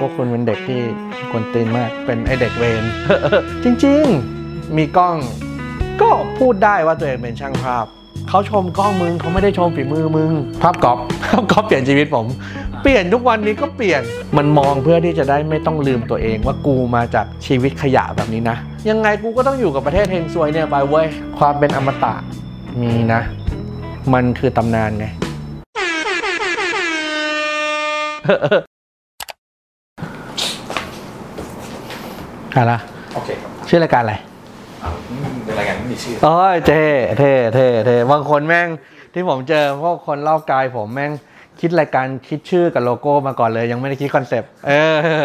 พวกคุณเป็นเด็กที่กวนตีนมาก เป็นไอเด็กเวรจริง ๆ มีกล้อง ก็พูดได้ว่าตัวเองเป็นช่างภาพ เขาชมกล้องมึงเขาไม่ได้ชมฝีมือมึง ภาพกอบภาพกอบเปลี่ยนชีวิตผม เปลี่ยนทุกวันนี้ก็เปลี่ยน มันมองเพื่อที่จะได้ไม่ต้องลืมตัวเองว่ากูมาจากชีวิตขยะแบบนี้นะ ยังไงกูก็ต้องอยู่กับประเทศเฮงซวยเนี่ยไปเว้ย ความเป็นอมตะมีนะ มันคือตำนานไง อะไรโอเคครับชื่อรายการอะไรอ่าอืมเป็นรายการไม่มีชื่อโอ้ยเท่เท่เท่เท่บางคนแม่งที่ผมเจอพวกคนเล่ากายผมแม่งคิดรายการคิดชื่อกับโลโก้มาก่อนเลย ยังไม่ได้คิด concept เออ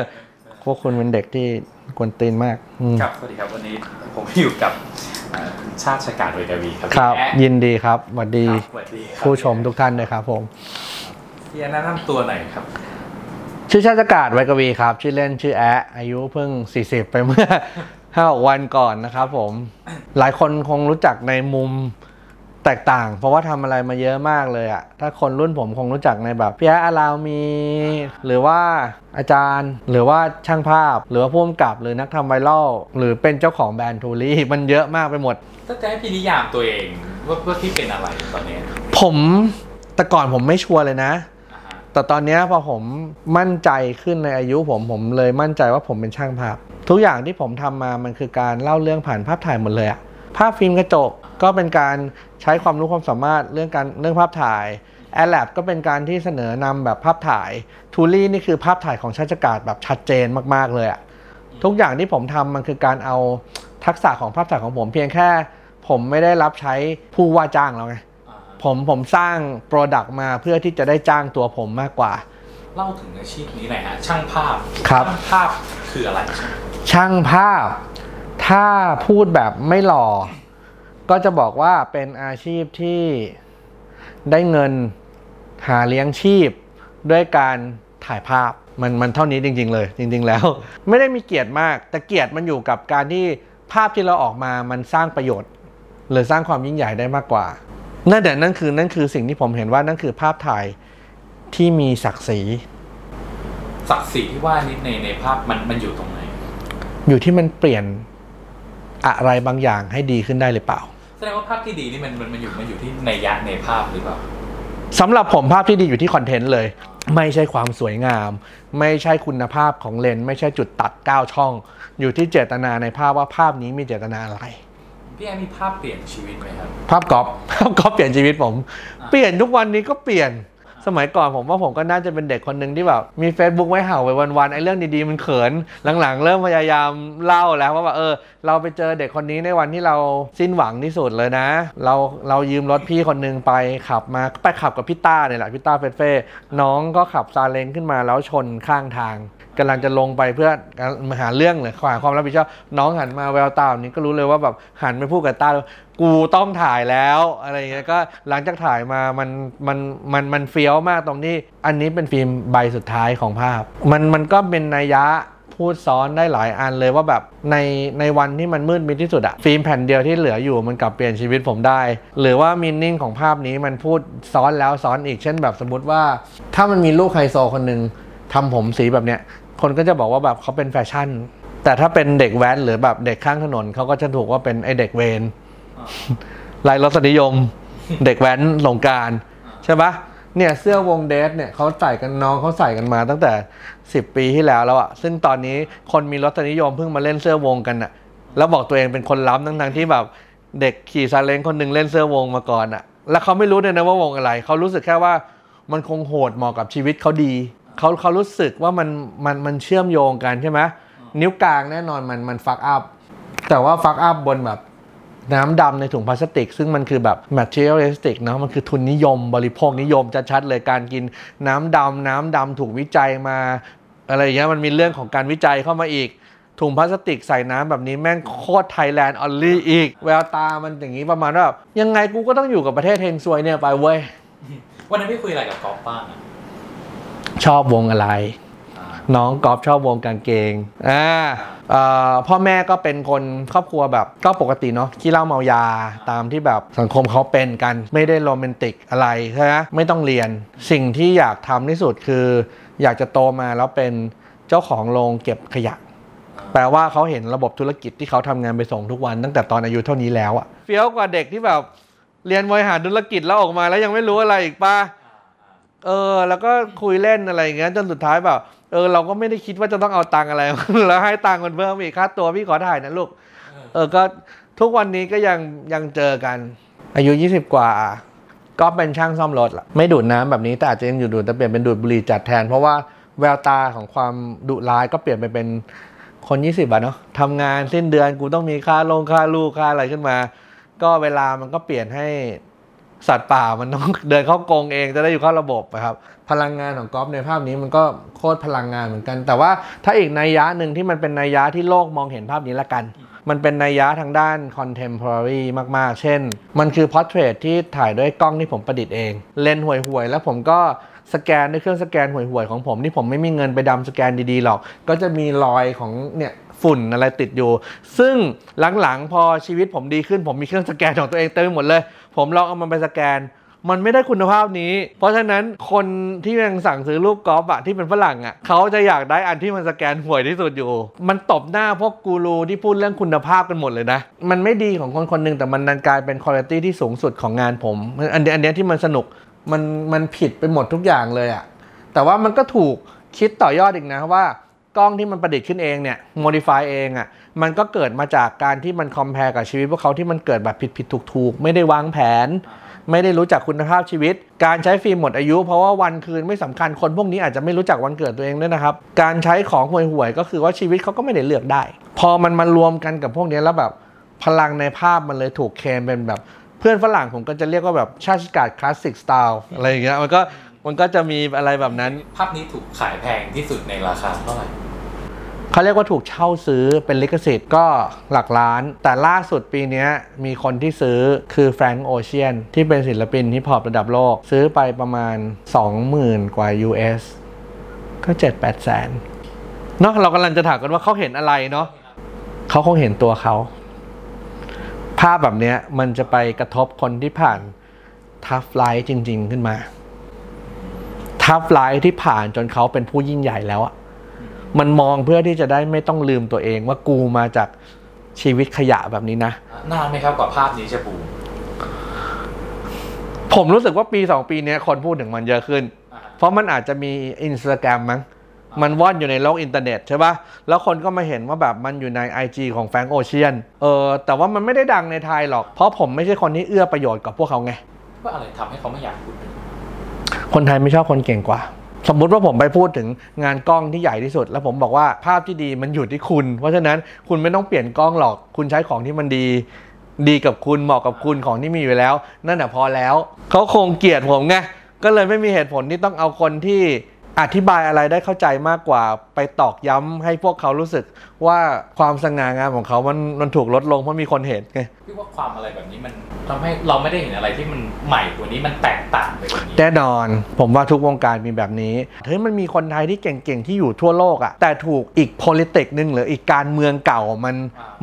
พวกคุณเป็นเด็กที่กวนตีนมากอืมครับสวัสดีครับวันนี้ผมอยู่กับอ่าคุณชาติฉกาจ ไวกวีครับครับพี่แอ๊ะยินดีครับสวัสดีครับสวัสดีครับผู้ชมทุกท่านเลยครับผมพี่แอ๊ะแนะนำตัวหน่อยครับ ชื่อชาติกาศไวยกวีครับ ชื่อเล่นชื่อแอะอายุเพิ่ง 40 ไปเมื่อห้าวันก่อนนะครับผม หลายคนคงรู้จักในมุมแตกต่าง เพราะว่าทำอะไรมาเยอะมากเลยอะถ้าคนรุ่นผมคงรู้จักในแบบพี่แอะอาราวมี หรือว่าอาจารย์ หรือว่าช่างภาพ หรือว่าผู้กำกับหรือนักทำไวรัลหรือเป็นเจ้าของแบรนด์ทูรี่มันเยอะมากไปหมดถ้าจะให้พี่นิยามตัวเองว่าว่าพี่เป็นอะไรตอนนี้ ผมแต่ก่อนผมไม่ชัวร์เลยนะอ่าฮะ แต่ตอนนี้พอผมมั่นใจขึ้นในอายุผมผมเลยมั่นใจว่าผมเป็นช่างภาพ ทุกอย่างที่ผมทำมามันคือการเล่าเรื่องผ่านภาพถ่ายหมดเลยอะภาพฟิล์มกระจกก็เป็นการใช้ความรู้ความสามารถเรื่องการเรื่องภาพถ่ายแอ l แลก็เป็นการที่เสนอนำแบบภาพถ่ายทูลี่นี่คือภาพถ่ายของชาติกาศแบบชัดเจนมากๆเลยอะทุกอย่างที่ผมทำมันคือการเอาทักษะของภาพถ่ายของผมเพียงแค่ผมไม่ได้รับใช้ผู้ว่าจ้างแล้วไง ผมผมสร้างโปรดักต์มาเพื่อที่จะได้จ้างตัวผมมากกว่า เล่าถึงอาชีพนี้หน่อยฮะช่างภาพครับ ช่างภาพคืออะไรใช่ไหมช่างภาพ ถ้าพูดแบบไม่หล่อ ก็จะบอกว่าเป็นอาชีพที่ได้เงินหาเลี้ยงชีพ ด้วยการถ่ายภาพมันมันเท่านี้จริง ๆ เลย จริง ๆ แล้ว ไม่ได้มีเกียรติมาก แต่เกียรติมันอยู่กับการที่ภาพที่เราออกมามันสร้างประโยชน์ หรือสร้างความยิ่งใหญ่ได้มากกว่า นั่นแต่นั่นคือนั่นคือสิ่งที่ผมเห็นว่านั่นคือภาพถ่ายที่มีศักดิ์ศรีศักดิ์ศรีที่ว่านี้ในในภาพมันมันอยู่ตรงไหน อยู่ที่มันเปลี่ยนอะไรบางอย่างให้ดีขึ้นได้หรือเปล่า แสดงว่าภาพที่ดีนี่มันมันมันอยู่มันอยู่ที่ในยะในภาพหรือเปล่าสำหรับผมภาพที่ดีอยู่ที่คอนเทนต์เลย ไม่ใช่ความสวยงาม ไม่ใช่คุณภาพของเลนส์ไม่ใช่จุดตัด9ช่อง อยู่ที่เจตนาในภาพว่าภาพนี้มีเจตนาอะไร พี่แอนมีภาพเปลี่ยนชีวิตไหมครับ ภาพกอล์ฟภาพกอล์ฟเปลี่ยนชีวิตผม เปลี่ยนทุกวันนี้ก็เปลี่ยนสมัยก่อนผมว่าผมก็น่าจะเป็นเด็กคนหนึ่งที่แบบมี Facebook ไว้เห่าไปวันๆไอ้เรื่องดีๆมันเขิน หลังๆ เริ่มพยายามเล่าแล้วว่าแบบเออ เราไปเจอเด็กคนนี้ในวันที่เราสิ้นหวังที่สุดเลยนะ เราเรายืมรถพี่คนหนึงไปขับมาไปขับกับพี่ต้าเนี่ยแหละพี่ต้าเฟเฟ่น้องก็ขับซาเล้งขึ้นมาแล้วชนข้างทาง กำลังจะลงไปเพื่อมาหาเรื่องเลยหาความรับผิดชอบน้องหันมาแววตาแบบนี้ก็รู้เลยว่าแบบหันไปพูดกับต้าเลยกูต้องถ่ายแล้วอะไรอย่างเงี้ยก็หลังจากถ่ายมามันมันมันมันเฟี้ยวมากตรงที่อันนี้เป็นฟิล์มใบสุดท้ายของภาพ มันมันก็เป็นนัยยะพูดซ้อนได้หลายอันเลยว่าแบบในในวันที่มันมืดมิดที่สุดอะฟิล์มแผ่นเดียวที่เหลืออยู่มันกลับเปลี่ยนชีวิตผมได้ หรือว่ามินนิ่งของภาพนี้มันพูดซ้อนแล้วซ้อนอีกเช่นแบบสมมติว่า ถ้ามันมีลูกไฮโซคนหนึ่งทำผมสีแบบเนี้ย คนก็จะบอกว่าแบบเขาเป็นแฟชั่น แต่ถ้าเป็นเด็กแว้นหรือแบบเด็กข้างถนนเขาก็จะถูกว่าเป็นไอเด็กเวรลายรสนิยม เด็กแว้นหลงการใช่ปะเนี่ยเสื้อวงเดทเนี่ยเขาใส่กันน้องเขาใส่กันมาตั้งแต่ 10 ปีที่แล้วแล้วอะซึ่งตอนนี้คนมีรสนิยมเพิ่งมาเล่นเสื้อวงกันอะแล้วบอกตัวเองเป็นคนล้ำทั้งๆที่แบบเด็กขี่ซาเล้งคนหนึ่งเล่นเสื้อวงมาก่อนอะแล้วเขาไม่รู้เลยนะว่าวงอะไร เขารู้สึกแค่ว่ามันคงโหดเหมาะกับชีวิตเขาดี เขาเขารู้สึกว่ามันมันมันเชื่อมโยงกันใช่ไหมนิ้วกลางแน่นอนมันมันฟักอัพแต่ว่าฟักอัพบนแบบน้ำดำในถุงพลาสติก ซึ่งมันคือแบบ materialistic เนอะมันคือทุนนิยมบริโภคนิยมชัดๆเลยการกินน้ำดำน้ำดำถูกวิจัยมา อะไรอย่างเงี้ยมันมีเรื่องของการวิจัยเข้ามาอีก ถุงพลาสติกใส่น้ำแบบนี้แม่งโคตร Thailand only อีก แววตามันอย่างนี้ประมาณว่าแบบยังไงกูก็ต้องอยู่กับประเทศเฮงซวยเนี่ยไปเว้ยวันนั้นพี่คุยอะไรกับกอล์ฟบ้างอะ ชอบวงอะไร น้องกอล์ฟชอบวงกางเกงอ่าพ่อแม่ก็เป็นคนครอบครัวแบบก็ปกติเนาะขี้เหล้าเมายาตามที่แบบสังคมเขาเป็นกันไม่ได้โรแมนติกอะไรใช่ไหมไม่ต้องเรียนสิ่งที่อยากทำที่สุดคือ อยากจะโตมาแล้วเป็นเจ้าของโรงเก็บขยะ แปลว่าเขาเห็นระบบธุรกิจที่เขาทำงานไปส่งทุกวัน ตั้งแต่ตอนอายุเท่านี้แล้วอะเฟี้ยวกว่าเด็กที่แบบเรียนบริหารธุรกิจแล้วออกมาแล้วยังไม่รู้อะไรอีกป่ะ เออ แล้วก็คุยเล่นอะไรอย่างเงี้ยจนสุดท้ายแบบเออเราก็ไม่ได้คิดว่าจะต้องเอาตังค์อะไร แล้วให้ตังค์มันเพิ่มอีกค่าตัวพี่ขอถ่ายนะลูก เออก็ทุกวันนี้ก็ยังยังเจอกัน อายุ 20 กว่า ก็เป็นช่างซ่อมรถละไม่ดูดน้ำแบบนี้แต่อาจจะยังอยู่ดูดแต่เปลี่ยนเป็นดูดบุหรี่จัดแทน เพราะว่าแววตาของความดุร้ายก็เปลี่ยนไปเป็นคน 20อะเนาะทำงานสิ้นเดือนกูต้องมีค่าลงค่าลูกค่าอะไรขึ้นมา ก็เวลามันก็เปลี่ยนให้ สัตว์ป่ามันต้องเดินเข้ากรงเองจะได้อยู่เข้าระบบนะครับพลังงานของกอล์ฟในภาพนี้มันก็โคตรพลังงานเหมือนกัน แต่ว่าถ้าอีกนัยยะหนึ่งที่มันเป็นนัยยะที่โลกมองเห็นภาพนี้ละกัน มันเป็นนัยยะทางด้าน contemporary มากๆ เช่น มันคือ portrait ที่ถ่ายด้วยกล้องที่ผมประดิษฐ์เอง เลนส์ห่วยๆ แล้วผมก็สแกนด้วยเครื่องสแกนห่วยๆ ของผมที่ผมไม่มีเงินไปดำสแกนดีๆหรอก ก็จะมีรอยของเนี่ย ฝุ่นอะไรติดอยู่ ซึ่งหลังๆ พอชีวิตผมดีขึ้น ผมมีเครื่องสแกนของตัวเองเต็มไปหมดเลย ผมลองเอามันไปสแกน มันไม่ได้คุณภาพนี้ เพราะฉะนั้นคนที่ยังสั่งซื้อรูปกอล์ฟอะที่เป็นฝรั่งอะเขาจะอยากได้อันที่มันสแกนห่วยที่สุดอยู่ มันตบหน้าพวกกูรูที่พูดเรื่องคุณภาพกันหมดเลยนะ มันไม่ดีของคนคนหนึ่งแต่มันดันกลายเป็นคุณภาพที่สูงสุดของงานผม อันเนี้ยอันเนี้ยที่มันสนุกมันมันผิดไปหมดทุกอย่างเลยอะแต่ว่ามันก็ถูกคิดต่อยอดอีกนะว่า กล้องที่มันประดิษฐ์ขึ้นเองเนี่ย modify เองอะ่ะมันก็เกิดมาจากการที่มัน compare กับชีวิตพวกเขาที่มันเกิดแบบผิดผิดถูกถูกไม่ได้วางแผน ไม่ได้รู้จักคุณภาพชีวิต การใช้ฟิล์มหมดอายุ เพราะว่าวันคืนไม่สำคัญคนพวกนี้อาจจะไม่รู้จักวันเกิดตัวเองด้วยนะครับ การใช้ของห่วยๆก็คือว่าชีวิตเขาก็ไม่ได้เลือกได้ พอมันมารวมกันกับพวกนี้แล้วแบบพลังในภาพมันเลยถูกเคมเป็นแบบเพื่อนฝรั่งผมก็จะเรียกว่าแบบชาติกาศคลาสสิกสไตล์อะไรอย่างเงี้ยมันก็ มันก็จะมีอะไรแบบนั้น ภาพนี้ถูกขายแพงที่สุดในราคาเท่าไหร่เขาเรียกว่าถูกเช่าซื้อเป็นลิขสิทธิ์ก็หลักล้าน แต่ล่าสุดปีเนี้ยมีคนที่ซื้อคือแฟรงก์โอเชียนที่เป็นศิลปินฮิปฮอประดับโลก ซื้อไปประมาณ 20,000 กว่า US ก็ 7-8 แสนเนาะเรากำลังจะถามกันว่าเขาเห็นอะไรเนาะเขาคงเห็นตัวเขา ภาพแบบเนี้ยมันจะไปกระทบคนที่ผ่าน tough life จริง ๆ ขึ้นมา tough life ที่ผ่านจนเขาเป็นผู้ยิ่งใหญ่แล้วอะมันมองเพื่อที่จะได้ไม่ต้องลืมตัวเองว่ากูมาจากชีวิตขยะแบบนี้นะนานไหมครับกว่าภาพนี้จะบูมผมรู้สึกว่าปี2ปีเนี้ยคนพูดถึงมันเยอะขึ้นอ่าเพราะมันอาจจะมีอินสตาแกรมมั้งมันว่อนอยู่ในโลกอินเทอร์เน็ตใช่ปะแล้วคนก็มาเห็นว่าแบบมันอยู่ใน IG ของแฟรงก์โอเชียน เออ แต่ว่ามันไม่ได้ดังในไทยหรอก เพราะผมไม่ใช่คนที่เอื้อประโยชน์กับพวกเขาไง ว่าอะไรทำให้เขาไม่อยากพูดถึง คนไทยไม่ชอบคนเก่งกว่า สมมุติว่าผมไปพูดถึงงานกล้องที่ใหญ่ที่สุด แล้วผมบอกว่าภาพที่ดีมันอยู่ที่คุณ เพราะฉะนั้นคุณไม่ต้องเปลี่ยนกล้องหรอก คุณใช้ของที่มันดี ดีกับคุณเหมาะกับคุณของที่มีอยู่แล้ว นั่นแหะพอแล้วเขาคงเกลียดผมไงก็เลยไม่มีเหตุผลที่ต้องเอาคนที่ อธิบายอะไรได้เข้าใจมากกว่า ไปตอกย้ำให้พวกเขารู้สึกว่าความสง่างามของเขามันมันถูกลดลงเพราะมีคนเห็นไงพี่ว่าความอะไรแบบนี้มันทำให้เราไม่ได้เห็นอะไรที่มันใหม่กว่านี้มันแตกต่างไปกว่านี้แน่นอน ผมว่าทุกวงการมีแบบนี้เฮ้ยมันมีคนไทยที่เก่งๆที่อยู่ทั่วโลกอะแต่ถูกอีก politics หนึ่งหรืออีกการเมืองเก่ามัน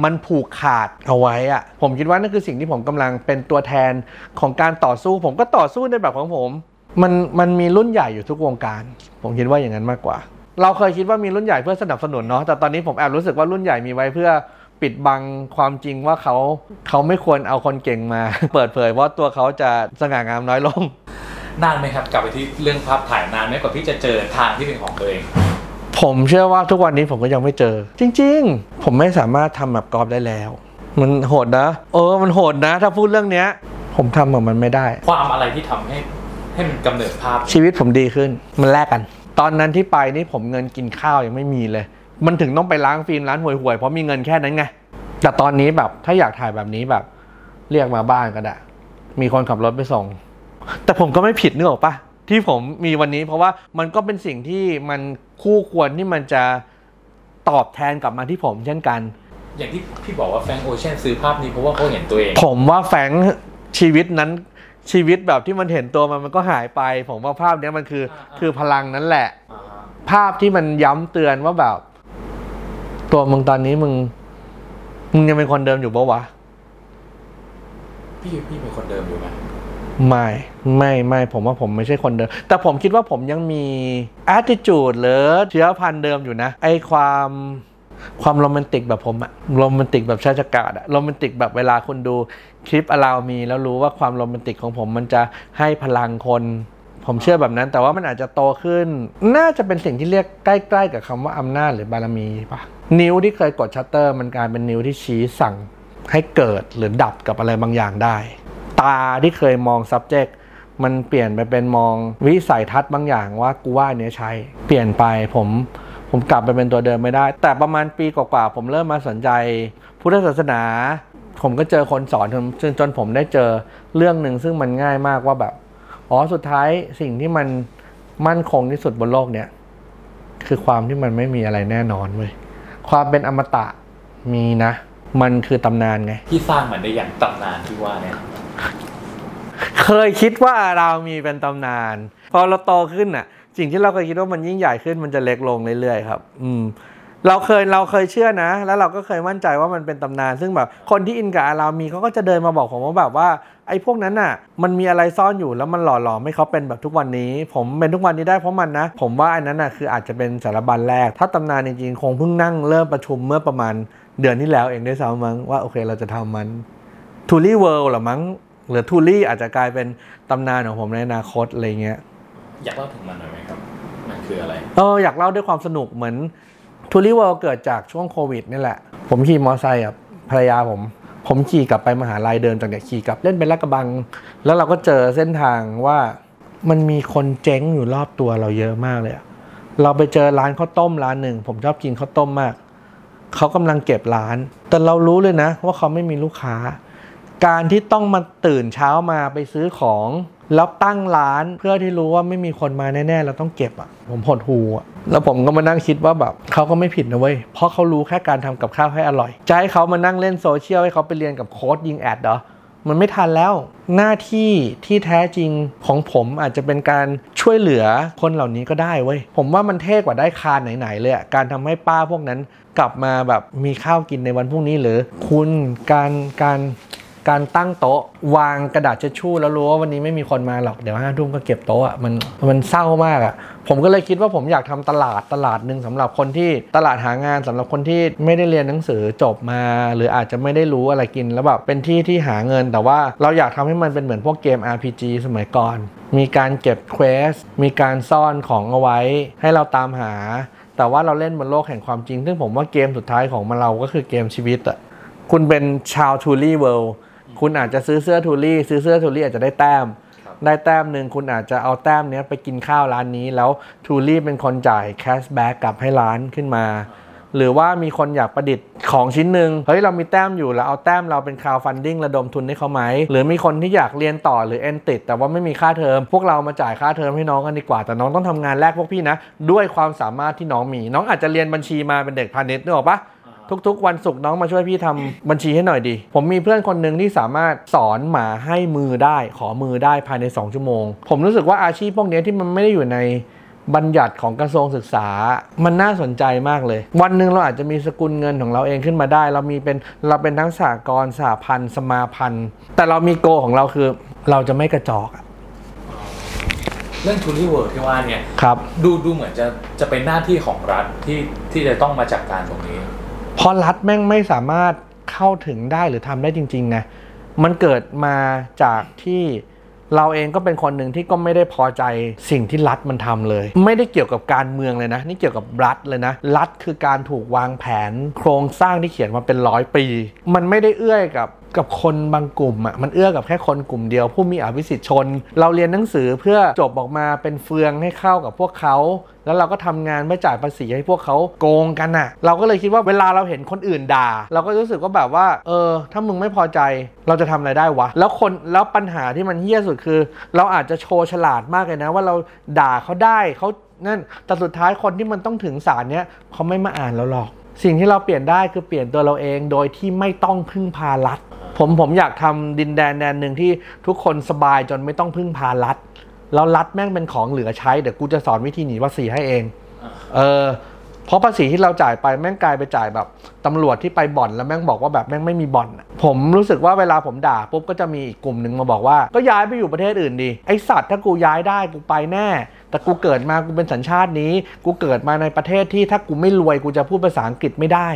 มันผูกขาดเอาไว้อะผมคิดว่านั่นคือสิ่งที่ผมกำลังเป็นตัวแทนของการต่อสู้ ผมก็ต่อสู้ในแบบของผม มันมันมีรุ่นใหญ่อยู่ทุกวงการ ผมคิดว่าอย่างนั้นมากกว่า เราเคยคิดว่ามีรุ่นใหญ่เพื่อสนับสนุนเนาะแต่ตอนนี้ผมแอบรู้สึกว่ารุ่นใหญ่มีไว้เพื่อปิดบังความจริงว่าเขาเขาไม่ควรเอาคนเก่งมา เปิดเผยเพราะตัวเขาจะสง่างามน้อยลงนานไหมครับกลับไปที่เรื่องภาพถ่ายนานไหมกว่าพี่จะเจอทางที่เป็นของตัวเอง ผมเชื่อว่าทุกวันนี้ผมก็ยังไม่เจอ จริง ๆ ผมไม่สามารถทำแบบกอล์ฟได้แล้ว มันโหดนะ เออมันโหดนะ ถ้าพูดเรื่องเนี้ย ผมทำแบบมันไม่ได้ ความอะไรที่ทำให้ ให้มันกำเนิดภาพชีวิตผมดีขึ้น มันแลกกัน ตอนนั้นที่ไปนี่ผมเงินกินข้าวยังไม่มีเลย มันถึงต้องไปล้างฟิล์มร้านห่วยๆเพราะมีเงินแค่นั้นไงแต่ตอนนี้แบบถ้าอยากถ่ายแบบนี้แบบ เรียกมาบ้านก็ได้มีคนขับรถไปส่ง แต่ผมก็ไม่ผิดนึกออกปะที่ผมมีวันนี้เพราะว่ามันก็เป็นสิ่งที่มันคู่ควรที่มันจะตอบแทนกลับมาที่ผมเช่นกัน อย่างที่พี่บอกว่าแฟรงโอเชียนซื้อภาพนี้เพราะว่าเขาเห็นตัวเอง ผมว่าแฝงชีวิตนั้น ชีวิตแบบที่มันเห็นตัวมันมันก็หายไป ผมว่าภาพเนี้ยมันคืออ่าๆคือพลังนั้นแหละอ่าฮะภาพที่มันย้ำเตือนว่าแบบ ตัวมึงตอนนี้มึง มึงยังเป็นคนเดิมอยู่ปะวะพี่พี่เป็นคนเดิมอยู่ไหมไม่ไม่ไม่ผมว่าผมไม่ใช่คนเดิม แต่ผมคิดว่าผมยังมี attitude หรือเชื้อพันธุ์เดิมอยู่นะ ไอความความโรแมนติกแบบผมอะโรแมนติกแบบชาติกาศอะโรแมนติกแบบเวลาคุณดู คลิปอลาวมีแล้วรู้ว่าความโรแมนติกของผมมันจะให้พลังคน ผมเชื่อแบบนั้น แต่ว่ามันอาจจะโตขึ้น น่าจะเป็นสิ่งที่เรียกใกล้ๆ กับคำว่าอำนาจหรือบารมีปะนิ้วที่เคยกดชัตเตอร์ มันกลายเป็นนิ้วที่ชี้สั่งให้เกิดหรือดับกับอะไรบางอย่างได้ ตาที่เคยมอง subject มันเปลี่ยนไปเป็นมองวิสัยทัศน์บางอย่างว่ากูว่าเนี้ยใช่ เปลี่ยนไปผมผมกลับไปเป็นตัวเดิมไม่ได้ แต่ประมาณปีกว่าๆผมเริ่มมาสนใจ พุทธศาสนา ผมก็เจอคนสอนจนจนจนผมได้เจอเรื่องหนึ่งซึ่งมันง่ายมากว่าแบบ อ๋อสุดท้ายสิ่งที่มันมั่นคงที่สุดบนโลกเนี่ย คือความที่มันไม่มีอะไรแน่นอนเว้ยความเป็นอมตะมีนะ มันคือตำนานไง ที่สร้างมันได้อย่างตำนานที่ว่าเนี่ย เคยคิดว่าเรามีเป็นตำนาน พอเราโตขึ้นน่ะ สิ่งที่เราเคยคิดว่ามันยิ่งใหญ่ขึ้นมันจะเล็กลงเรื่อยๆครับ อืม เราเคยเราเคยเชื่อนะ แล้วเราก็เคยมั่นใจว่ามันเป็นตำนาน ซึ่งแบบคนที่อินกับอารามีเขาก็จะเดินมาบอกผมว่าแบบว่าไอ้พวกนั้นน่ะ มันมีอะไรซ่อนอยู่แล้วมันหล่อหลอมให้เขาเป็นแบบทุกวันนี้ ผมเป็นทุกวันนี้ได้เพราะมันนะ ผมว่าอันนั้นน่ะคืออาจจะเป็นสารบัญแรก ถ้าตำนานจริงๆคงเพิ่งนั่งเริ่มประชุมเมื่อประมาณเดือนที่แล้วเองด้วยซ้ำมั้งว่าโอเคเราจะทำมันทูลี่เวิลด์หรือมั้งหรือทูลี่อาจจะกลายเป็นตำนานของผมในอนาคตอะไรเงี้ยอยากเล่าถึงมันหน่อยไหมครับมันคืออะไรเอออยากเล่าด้วยความสนุกเหมือน ทูรี่เวิลเกิดจากช่วงโควิดนี่แหละ ผมขี่มอเตอร์ไซค์กับภรรยาผม ผมขี่กลับไปมหาลัยเดินจากเนี่ยขี่กลับเล่นไปลาดกระบัง แล้วเราก็เจอเส้นทางว่ามันมีคนเจ๊งอยู่รอบตัวเราเยอะมากเลยอะเราไปเจอร้านข้าวต้มร้านหนึ่ง ผมชอบกินข้าวต้มมากเขากำลังเก็บร้าน แต่เรารู้เลยนะ ว่าเขาไม่มีลูกค้า การที่ต้องมาตื่นเช้ามาไปซื้อของ แล้วตั้งร้านเพื่อที่รู้ว่าไม่มีคนมาแน่ๆเราต้องเก็บอะ ผมหดหูอะแล้วผมก็มานั่งคิดว่าแบบเขาก็ไม่ผิดนะเว้ยเพราะเขารู้แค่การทำกับข้าวให้อร่อยจะให้เขามานั่งเล่นโซเชียลให้เขาไปเรียนกับโค้ดยิงแอดเหรอมันไม่ทันแล้ว หน้าที่ที่แท้จริงของผมอาจจะเป็นการช่วยเหลือคนเหล่านี้ก็ได้เว้ย ผมว่ามันเท่กว่าได้คานไหนๆเลยการทำให้ป้าพวกนั้นกลับมาแบบมีข้าวกินในวันพรุ่งนี้หรือ คุณการการ การตั้งโต๊ะ วางกระดาษเช็ดชู่แล้วรู้ว่าวันนี้ไม่มีคนมาหรอกเดี๋ยวห้าทุ่มก็เก็บโต๊ะอะมันมันเศร้ามากอะผมก็เลยคิดว่าผมอยากทำตลาดตลาดหนึ่งสำหรับคนที่ตลาดหางานสำหรับคนที่ไม่ได้เรียนหนังสือจบมา หรืออาจจะไม่ได้รู้อะไรกินแล้วแบบเป็นที่ที่หาเงิน แต่ว่าเราอยากทำให้มันเป็นเหมือนพวกเกม RPG สมัยก่อน มีการเก็บเควสมีการซ่อนของเอาไว้ให้เราตามหา แต่ว่าเราเล่นบนโลกแห่งความจริง ซึ่งผมว่าเกมสุดท้ายของมันเราก็คือเกมชีวิตอะคุณเป็นชาวทูรี่เวิลด์ คุณอาจจะซื้อเสื้อทูรี่ซื้อเสื้อทูรี่อาจจะได้แต้มครับได้แต้มหนึ่งคุณอาจจะเอาแต้มเนี้ยไปกินข้าวร้านนี้ แล้วทูรี่เป็นคนจ่าย cashback กลับให้ร้านขึ้นมา หรือว่ามีคนอยากประดิษฐ์ของชิ้นหนึ่งเฮ้ย เรามีแต้มอยู่แล้วเอาแต้มเราเป็น crowdfunding ระดมทุนให้เขาไหม หรือมีคนที่อยากเรียนต่อหรือเอ็นติด แต่ว่าไม่มีค่าเทอม พวกเรามาจ่ายค่าเทอมให้น้องกันดีกว่า แต่น้องต้องทำงานแลกพวกพี่นะ ด้วยความสามารถที่น้องมี น้องอาจจะเรียนบัญชีมาเป็นเด็กพาณิชย์นึกออกปะ ทุกๆ วันศุกร์น้องมาช่วยพี่ทำบัญชีให้หน่อยดี ผมมีเพื่อนคนหนึ่งที่สามารถสอนหมาให้มือได้ขอมือได้ภายใน 2 ชั่วโมง ผมรู้สึกว่าอาชีพพวกเนี้ยที่มันไม่ได้อยู่ในบัญญัติของกระทรวงศึกษา มันน่าสนใจมากเลย วันหนึ่งเราอาจจะมีสกุลเงินของเราเองขึ้นมาได้ เรามีเป็นเราเป็นทั้งสากลสหพันธ์สมาพันธ์ แต่เรามีโกของเราคือ เราจะไม่กระจอกอะเรื่องทูรี่เวิร์ที่ว่าเนี่ยครับดูดูเหมือนจะจะเป็นหน้าที่ของรัฐที่ที่จะต้องมาจัดการตรงนี้ เพราะรัฐแม่งไม่สามารถเข้าถึงได้หรือทำได้จริงๆนะมันเกิดมาจากที่เราเองก็เป็นคนหนึ่งที่ก็ไม่ได้พอใจสิ่งที่รัฐมันทำเลย ไม่ได้เกี่ยวกับการเมืองเลยนะ นี่เกี่ยวกับรัฐเลยนะ รัฐคือการถูกวางแผน โครงสร้างที่เขียนมาเป็นร้อยปี มันไม่ได้เอื้อกับ กับคนบางกลุ่มอะมันเอื้อกับแค่คนกลุ่มเดียว ผู้มีอภิสิทธิชน เราเรียนหนังสือเพื่อจบออกมาเป็นเฟืองให้เข้ากับพวกเขา แล้วเราก็ทำงานเพื่จ่ายภาษีให้พวกเขาโกงกันน่ะ เราก็เลยคิดว่าเวลาเราเห็นคนอื่นด่า เราก็รู้สึกว่าแบบว่า เออ ถ้ามึงไม่พอใจเราจะทำอะไรได้วะ แล้วคนแล้วปัญหาที่มันเฮี้ยสุดคือ เราอาจจะโชว์ฉลาดมากเลยนะ ว่าเราด่าเขาได้เขานั่นแต่สุดท้ายคนที่มันต้องถึงศาลเนี้ยเขาไม่มาอ่านเราหรอก สิ่งที่เราเปลี่ยนได้คือเปลี่ยนตัวเราเองโดยที่ไม่ต้องพึ่งพารัฐ ผมผมอยากทำดินแดนแดนหนึ่งที่ทุกคนสบายจนไม่ต้องพึ่งพารัฐแล้วรัฐแม่งเป็นของเหลือใช้ เดี๋ยวกูจะสอนวิธีหนีภาษีให้เอง เออเพราะภาษีที่เราจ่ายไปแม่งกลายไปจ่ายแบบตำรวจที่ไปบ่อนแล้วแม่งบอกว่าแบบแม่งไม่มีบ่อนผมรู้สึกว่าเวลาผมด่าปุ๊บก็จะมีอีกกลุ่มหนึ่งมาบอกว่า ก็ย้ายไปอยู่ประเทศอื่นดีไอสัตว์ถ้ากูย้ายได้กูไปแน่ แต่กูเกิดมากูเป็นสัญชาตินี้ กูเกิดมาในประเทศที่ถ้ากูไม่รวยกูจะพูดภาษาอังกฤษไม่ได้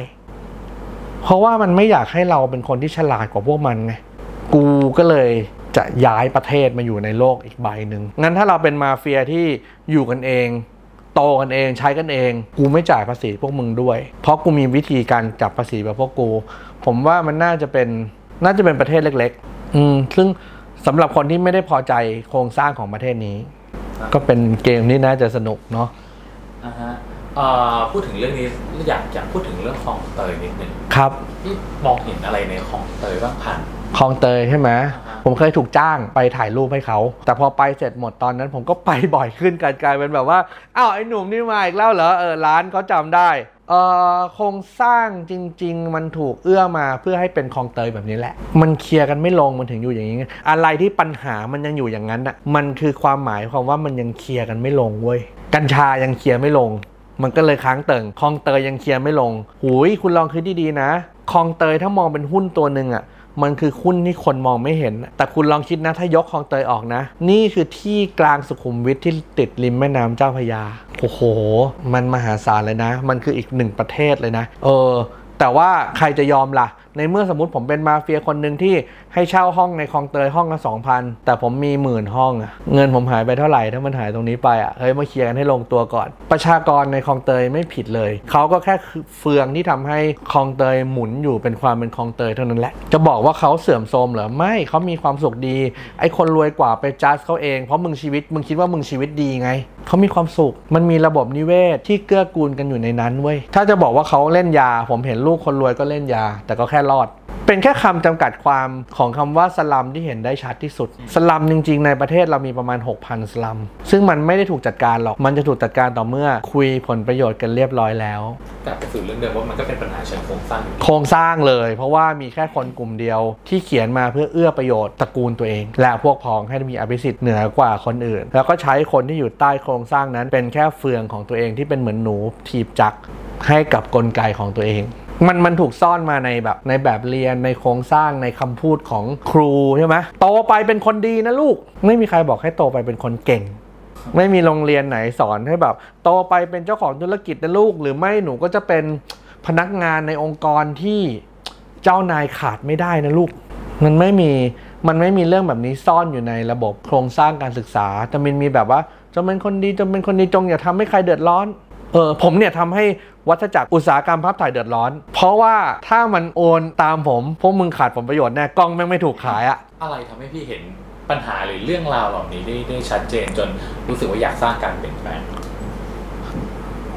เพราะว่ามันไม่อยากให้เราเป็นคนที่ฉลาดกว่าพวกมันไงกูก็เลยจะย้ายประเทศมาอยู่ในโลกอีกใบหนึ่งงั้นถ้าเราเป็นมาเฟียที่อยู่กันเองโตกันเองใช้กันเอง กูไม่จ่ายภาษีพวกมึงด้วย เพราะกูมีวิธีการจับภาษีแบบพวกกู ผมว่ามันน่าจะเป็นน่าจะเป็นประเทศเล็ก ๆ อืมซึ่งสำหรับคนที่ไม่ได้พอใจโครงสร้างของประเทศนี้ ก็เป็นเกมที่น่าจะสนุกเนาะอ่าฮะ พูดถึงเรื่องนี้อยากอยากพูดถึงเรื่องคลองเตยนิดนึงครับพี่มองเห็นอะไรในคลองเตยบ้างผ่านคลองเตยใช่ไหมอ่าฮะผมเคยถูกจ้างไปถ่ายรูปให้เขา แต่พอไปเสร็จหมดตอนนั้น ผมก็ไปบ่อยขึ้นกลายกลายเป็นแบบว่าอ้าวไอ้หนุ่มนี่มาอีกแล้วเหรอเออร้านเขาจำได้เออโครงสร้างจริง ๆ มันถูกเอื้อมาเพื่อให้เป็นคลองเตยแบบนี้แหละ มันเคลียร์กันไม่ลงมันถึงอยู่อย่างนี้อะไรที่ปัญหามันยังอยู่อย่างนั้นอะมันคือความหมายความว่ามันยังเคลียร์กันไม่ลงเว้ยกัญชายังเคลียร์ไม่ลง มันก็เลยค้างเติ่งคลองเตยยังเคลียร์ไม่ลง หูยคุณลองคิดดีๆนะคลองเตยถ้ามองเป็นหุ้นตัวหนึ่งอะมันคือหุ้นที่คนมองไม่เห็น แต่คุณลองคิดนะ ถ้ายกคลองเตยออกนะ นี่คือที่กลางสุขุมวิทที่ติดริมแม่น้ำเจ้าพระยา โอ้โห มันมหาศาลเลยนะ มันคืออีกหนึ่งประเทศเลยนะ เออ แต่ว่าใครจะยอมล่ะ ในเมื่อสมมติผมเป็นมาเฟียคนหนึ่งที่ ให้เช่าห้องในคลองเตยห้องละสองพันแต่ผมมีหมื่นห้องอะเงินผมหายไปเท่าไหร่ถ้ามันหายตรงนี้ไปอะเฮ้ยมาเคลียร์กันให้ลงตัวก่อน ประชากรในคลองเตยไม่ผิดเลยเขาก็แค่เฟืองที่ทำให้คลองเตยหมุนอยู่เป็นความเป็นคลองเตยเท่านั้นแหละ จะบอกว่าเขาเสื่อมโทรมเหรอไม่เขามีความสุขดี ไอ้คนรวยกว่าไปจัดเขาเองเพราะมึงชีวิตมึงคิดว่ามึงชีวิตดีไงเขามีความสุข มันมีระบบนิเวศที่เกื้อกูลกันอยู่ในนั้นเว้ยถ้าจะบอกว่าเขาเล่นยา ผมเห็นลูกคนรวยก็เล่นยา แต่ก็แค่รอด เป็นแค่คำจำกัดความของคำว่าสลัมที่เห็นได้ชัดที่สุด สลัมจริง ๆ ในประเทศเรามีประมาณ 6,000 สลัม ซึ่งมันไม่ได้ถูกจัดการหรอก มันจะถูกจัดการต่อเมื่อคุยผลประโยชน์กันเรียบร้อยแล้วกลับไปสู่เรื่องเดิมว่ามันก็เป็นปัญหาเชิงโครงสร้างอยู่ดีโครงสร้างเลย เพราะว่ามีแค่คนกลุ่มเดียวที่เขียนมาเพื่อเอื้อประโยชน์ตระกูลตัวเอง และพวกพ้องให้มีอภิสิทธิ์เหนือกว่าคนอื่น แล้วก็ใช้คนที่อยู่ใต้โครงสร้างนั้น เป็นแค่เฟืองของตัวเองที่เป็นเหมือนหนูถีบจักรให้กับกลไกของตัวเอง มันมันถูกซ่อนมาในแบบในแบบเรียนในโครงสร้างในคำพูดของครูใช่ไหมโตไปเป็นคนดีนะลูก ไม่มีใครบอกให้โตไปเป็นคนเก่ง ไม่มีโรงเรียนไหนสอนให้แบบ โตไปเป็นเจ้าของธุรกิจนะลูก หรือไม่หนูก็จะเป็นพนักงานในองค์กรที่เจ้านายขาดไม่ได้นะลูก มันไม่มีมันไม่มีเรื่องแบบนี้ซ่อนอยู่ในระบบโครงสร้างการศึกษาแต่มันมีแบบว่าจงเป็นคนดีจงเป็นคนดีจงอย่าทำให้ใครเดือดร้อนเออผมเนี่ยทำให้ วัฏจักรอุตสาหกรรมภาพถ่ายเดือดร้อน เพราะว่าถ้ามันโอนตามผม พวกมึงขาดผลประโยชน์แน่กล้องแม่งไม่ถูกขายอะอะไรทำให้พี่เห็นปัญหาหรือเรื่องราวเหล่านี้ได้ได้ชัดเจนจนรู้สึกว่าอยากสร้างการเปลี่ยนแปลง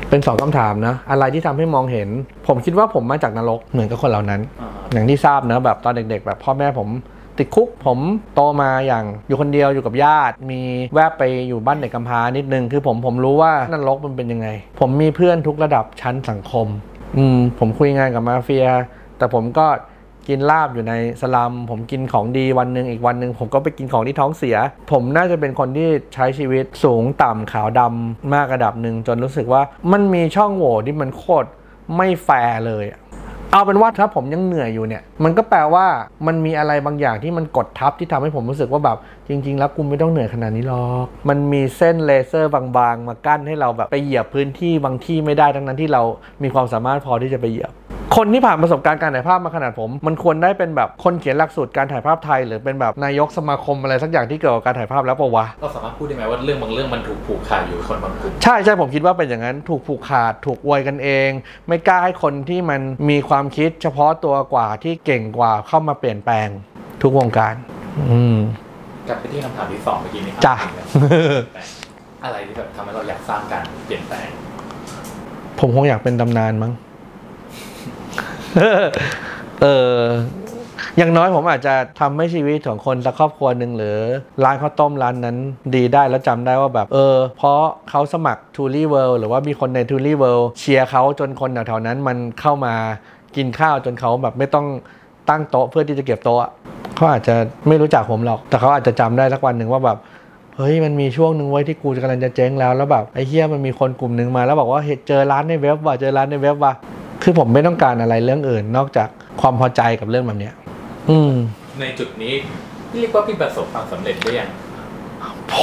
เป็นสองคำถามนะ อะไรที่ทำให้มองเห็น ผมคิดว่าผมมาจากนรกเหมือนกับคนเหล่านั้นอ่าอย่างที่ทราบนะแบบตอนเด็กๆ แบบพ่อแม่ผม ติดคุกผมโตมาอย่างอยู่คนเดียวอยู่กับญาติ มีแวบไปอยู่บ้านเด็กกำพร้านิดนึง คือผมผมรู้ว่านรกมันเป็นยังไง ผมมีเพื่อนทุกระดับชั้นสังคม อืมผมคุยงานกับมาเฟีย แต่ผมก็กินลาบอยู่ในสลัม ผมกินของดีวันหนึ่งอีกวันหนึ่งผมก็ไปกินของที่ท้องเสีย ผมน่าจะเป็นคนที่ใช้ชีวิตสูงต่ำขาวดำมากระดับหนึ่งจนรู้สึกว่ามันมีช่องโหว่ที่มันโคตรไม่แฟร์เลย เอาเป็นว่าถ้าผมยังเหนื่อยอยู่เนี่ย มันก็แปลว่ามันมีอะไรบางอย่างที่มันกดทับที่ทำให้ผมรู้สึกว่าแบบ จริง ๆ แล้วกูไม่ต้องเหนื่อยขนาดนี้หรอก มันมีเส้นเลเซอร์บางๆ มากั้นให้เราแบบไปเหยียบพื้นที่บางที่ไม่ได้ทั้งนั้นที่เรามีความสามารถพอที่จะไปเหยียบ คนที่ผ่านประสบการณ์การถ่ายภาพมาขนาดผม มันควรได้เป็นแบบคนเขียนหลักสูตรการถ่ายภาพไทย หรือเป็นแบบนายกสมาคมอะไรสักอย่างที่เกี่ยวกับการถ่ายภาพแล้วปะวะเราสามารถพูดได้ไหมว่าเรื่องบางเรื่องมันถูกผูกขาดอยู่กับคนบางกลุ่มใช่ใช่ผมคิดว่าเป็นอย่างนั้นถูกผูกขาดถูกอวยกันเอง ไม่กล้าให้คนที่มันมีความคิดเฉพาะตัวกว่าที่เก่งกว่าเข้ามาเปลี่ยนแปลงทุกวงการ อืมกลับไปที่คำถามที่สองเมื่อกี้นี้ครัจ้ะอะไรที่แบบทำให้เราอยากสร้างการเปลี่ยนแปลงผมคงอยากเป็นตำนานมั้ง เอออย่างน้อยผมอาจจะทำให้ชีวิตของคนสักครอบครัวหนึ่งหรือร้านข้าวต้มร้านนั้นดีได้แล้วจำได้ว่าแบบ เออ เพราะเขาสมัคร t ูรี่เวิลด์หรือว่ามีคนใน t ูรี่เวิลด์เชียร์เขาจนคนแถวๆนั้นมันเข้ามากินข้าวจนเขาแบบไม่ต้องตั้งโต๊ะเพื่อที่จะเก็บโต๊ะเขาอาจจะไม่รู้จักผมหรอก แต่เขาอาจจะจำได้สักวันหนึ่งว่าแบบเฮ้ยมันมีช่วงหนึ่งไว้ที่กูกำลังจะเจ๊งแล้วแล้วแบบไอ้เฮียมันมีคนกลุ่มหนึ่งมาแล้วบอกว่าเฮ้ยเจอร้านในเว็บว่ะเจอร้านในเว็บว่ะ คือผมไม่ต้องการอะไรเรื่องอื่น นอกจากความพอใจกับเรื่องแบบเนี้ย อืม ในจุดนี้เรียกว่าพี่ประสบความสำเร็จได้ยัง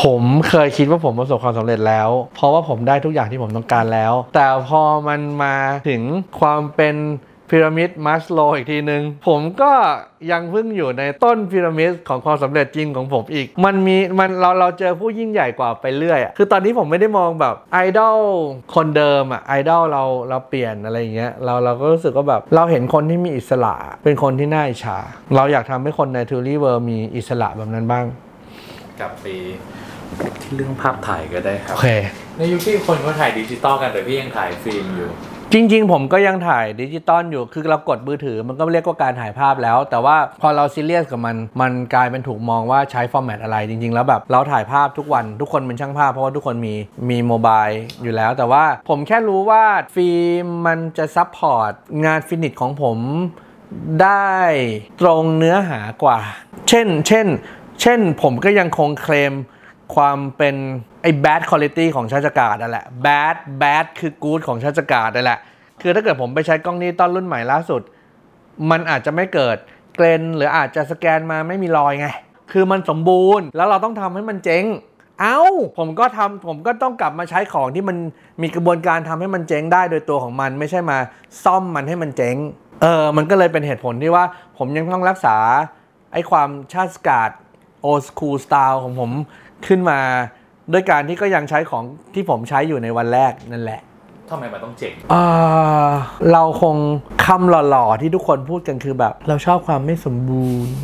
ผมเคยคิดว่าผมประสบความสำเร็จแล้ว เพราะว่าผมได้ทุกอย่างที่ผมต้องการแล้ว แต่พอมันมาถึงความเป็น พีระมิดมัสโลอีกทีนึงผมก็ยังเพิ่งอยู่ในต้นพีระมิดของความสำเร็จจริงของผมอีก มันมีมันเราเราเจอผู้ยิ่งใหญ่กว่าไปเรื่อยอะคือตอนนี้ผมไม่ได้มองแบบไอดอลคนเดิมอะไอดอลเราเราเปลี่ยนอะไรอย่างเงี้ยเราเราก็รู้สึกว่าแบบเราเห็นคนที่มีอิสระ เป็นคนที่น่าอิจฉาเราอยากทำให้คนในทูรี่เวิร์มีอิสระแบบนั้นบ้างกลับไปที่เรื่องภาพถ่ายก็ได้ครับโอเค ในยุคที่คนเขาถ่ายดิจิตอลกันแต่พี่ยังถ่ายฟิล์มอยู่ จริง ๆ ผมก็ยังถ่ายดิจิตอลอยู่ คือเรากดมือถือมันก็เรียกว่าการถ่ายภาพแล้ว แต่ว่าพอเราซีเรียสกับมัน มันกลายเป็นถูกมองว่าใช้ format อะไร จริง ๆ แล้วแบบเราถ่ายภาพทุกวัน ทุกคนเป็นช่างภาพ เพราะว่าทุกคนมีมี mobile อยู่แล้ว แต่ว่าผมแค่รู้ว่าฟิล์มมันจะ support งาน finish ของผมได้ตรงเนื้อหากว่า เช่น เช่น เช่น ผมก็ยังคงเคลม ความเป็นไอ้ bad quality ของชาติกาศนั่นแหละ bad bad คือ good ของชาติกาศนั่นแหละ คือถ้าเกิดผมไปใช้กล้องนี้ตอนรุ่นใหม่ล่าสุด มันอาจจะไม่เกิดเกรนหรืออาจจะสแกนมาไม่มีรอยไง คือมันสมบูรณ์แล้วเราต้องทำให้มันเจ๊ง เอ้า ผมก็ทำผมก็ต้องกลับมาใช้ของที่มันมีกระบวนการทำให้มันเจ๊งได้โดยตัวของมัน ไม่ใช่มาซ่อมมันให้มันเจ๊ง เออ มันก็เลยเป็นเหตุผลที่ว่า ผมยังต้องรักษาไอ้ความชาติกาศโอสคูลสไตล์ของผม ขึ้นมาด้วยการที่ก็ยังใช้ของที่ผมใช้อยู่ในวันแรกนั่นแหละทำไมมันต้องเจ๋งเอ่อเราคงคำหล่อๆที่ทุกคนพูดกันคือแบบ เราชอบความไม่สมบูรณ์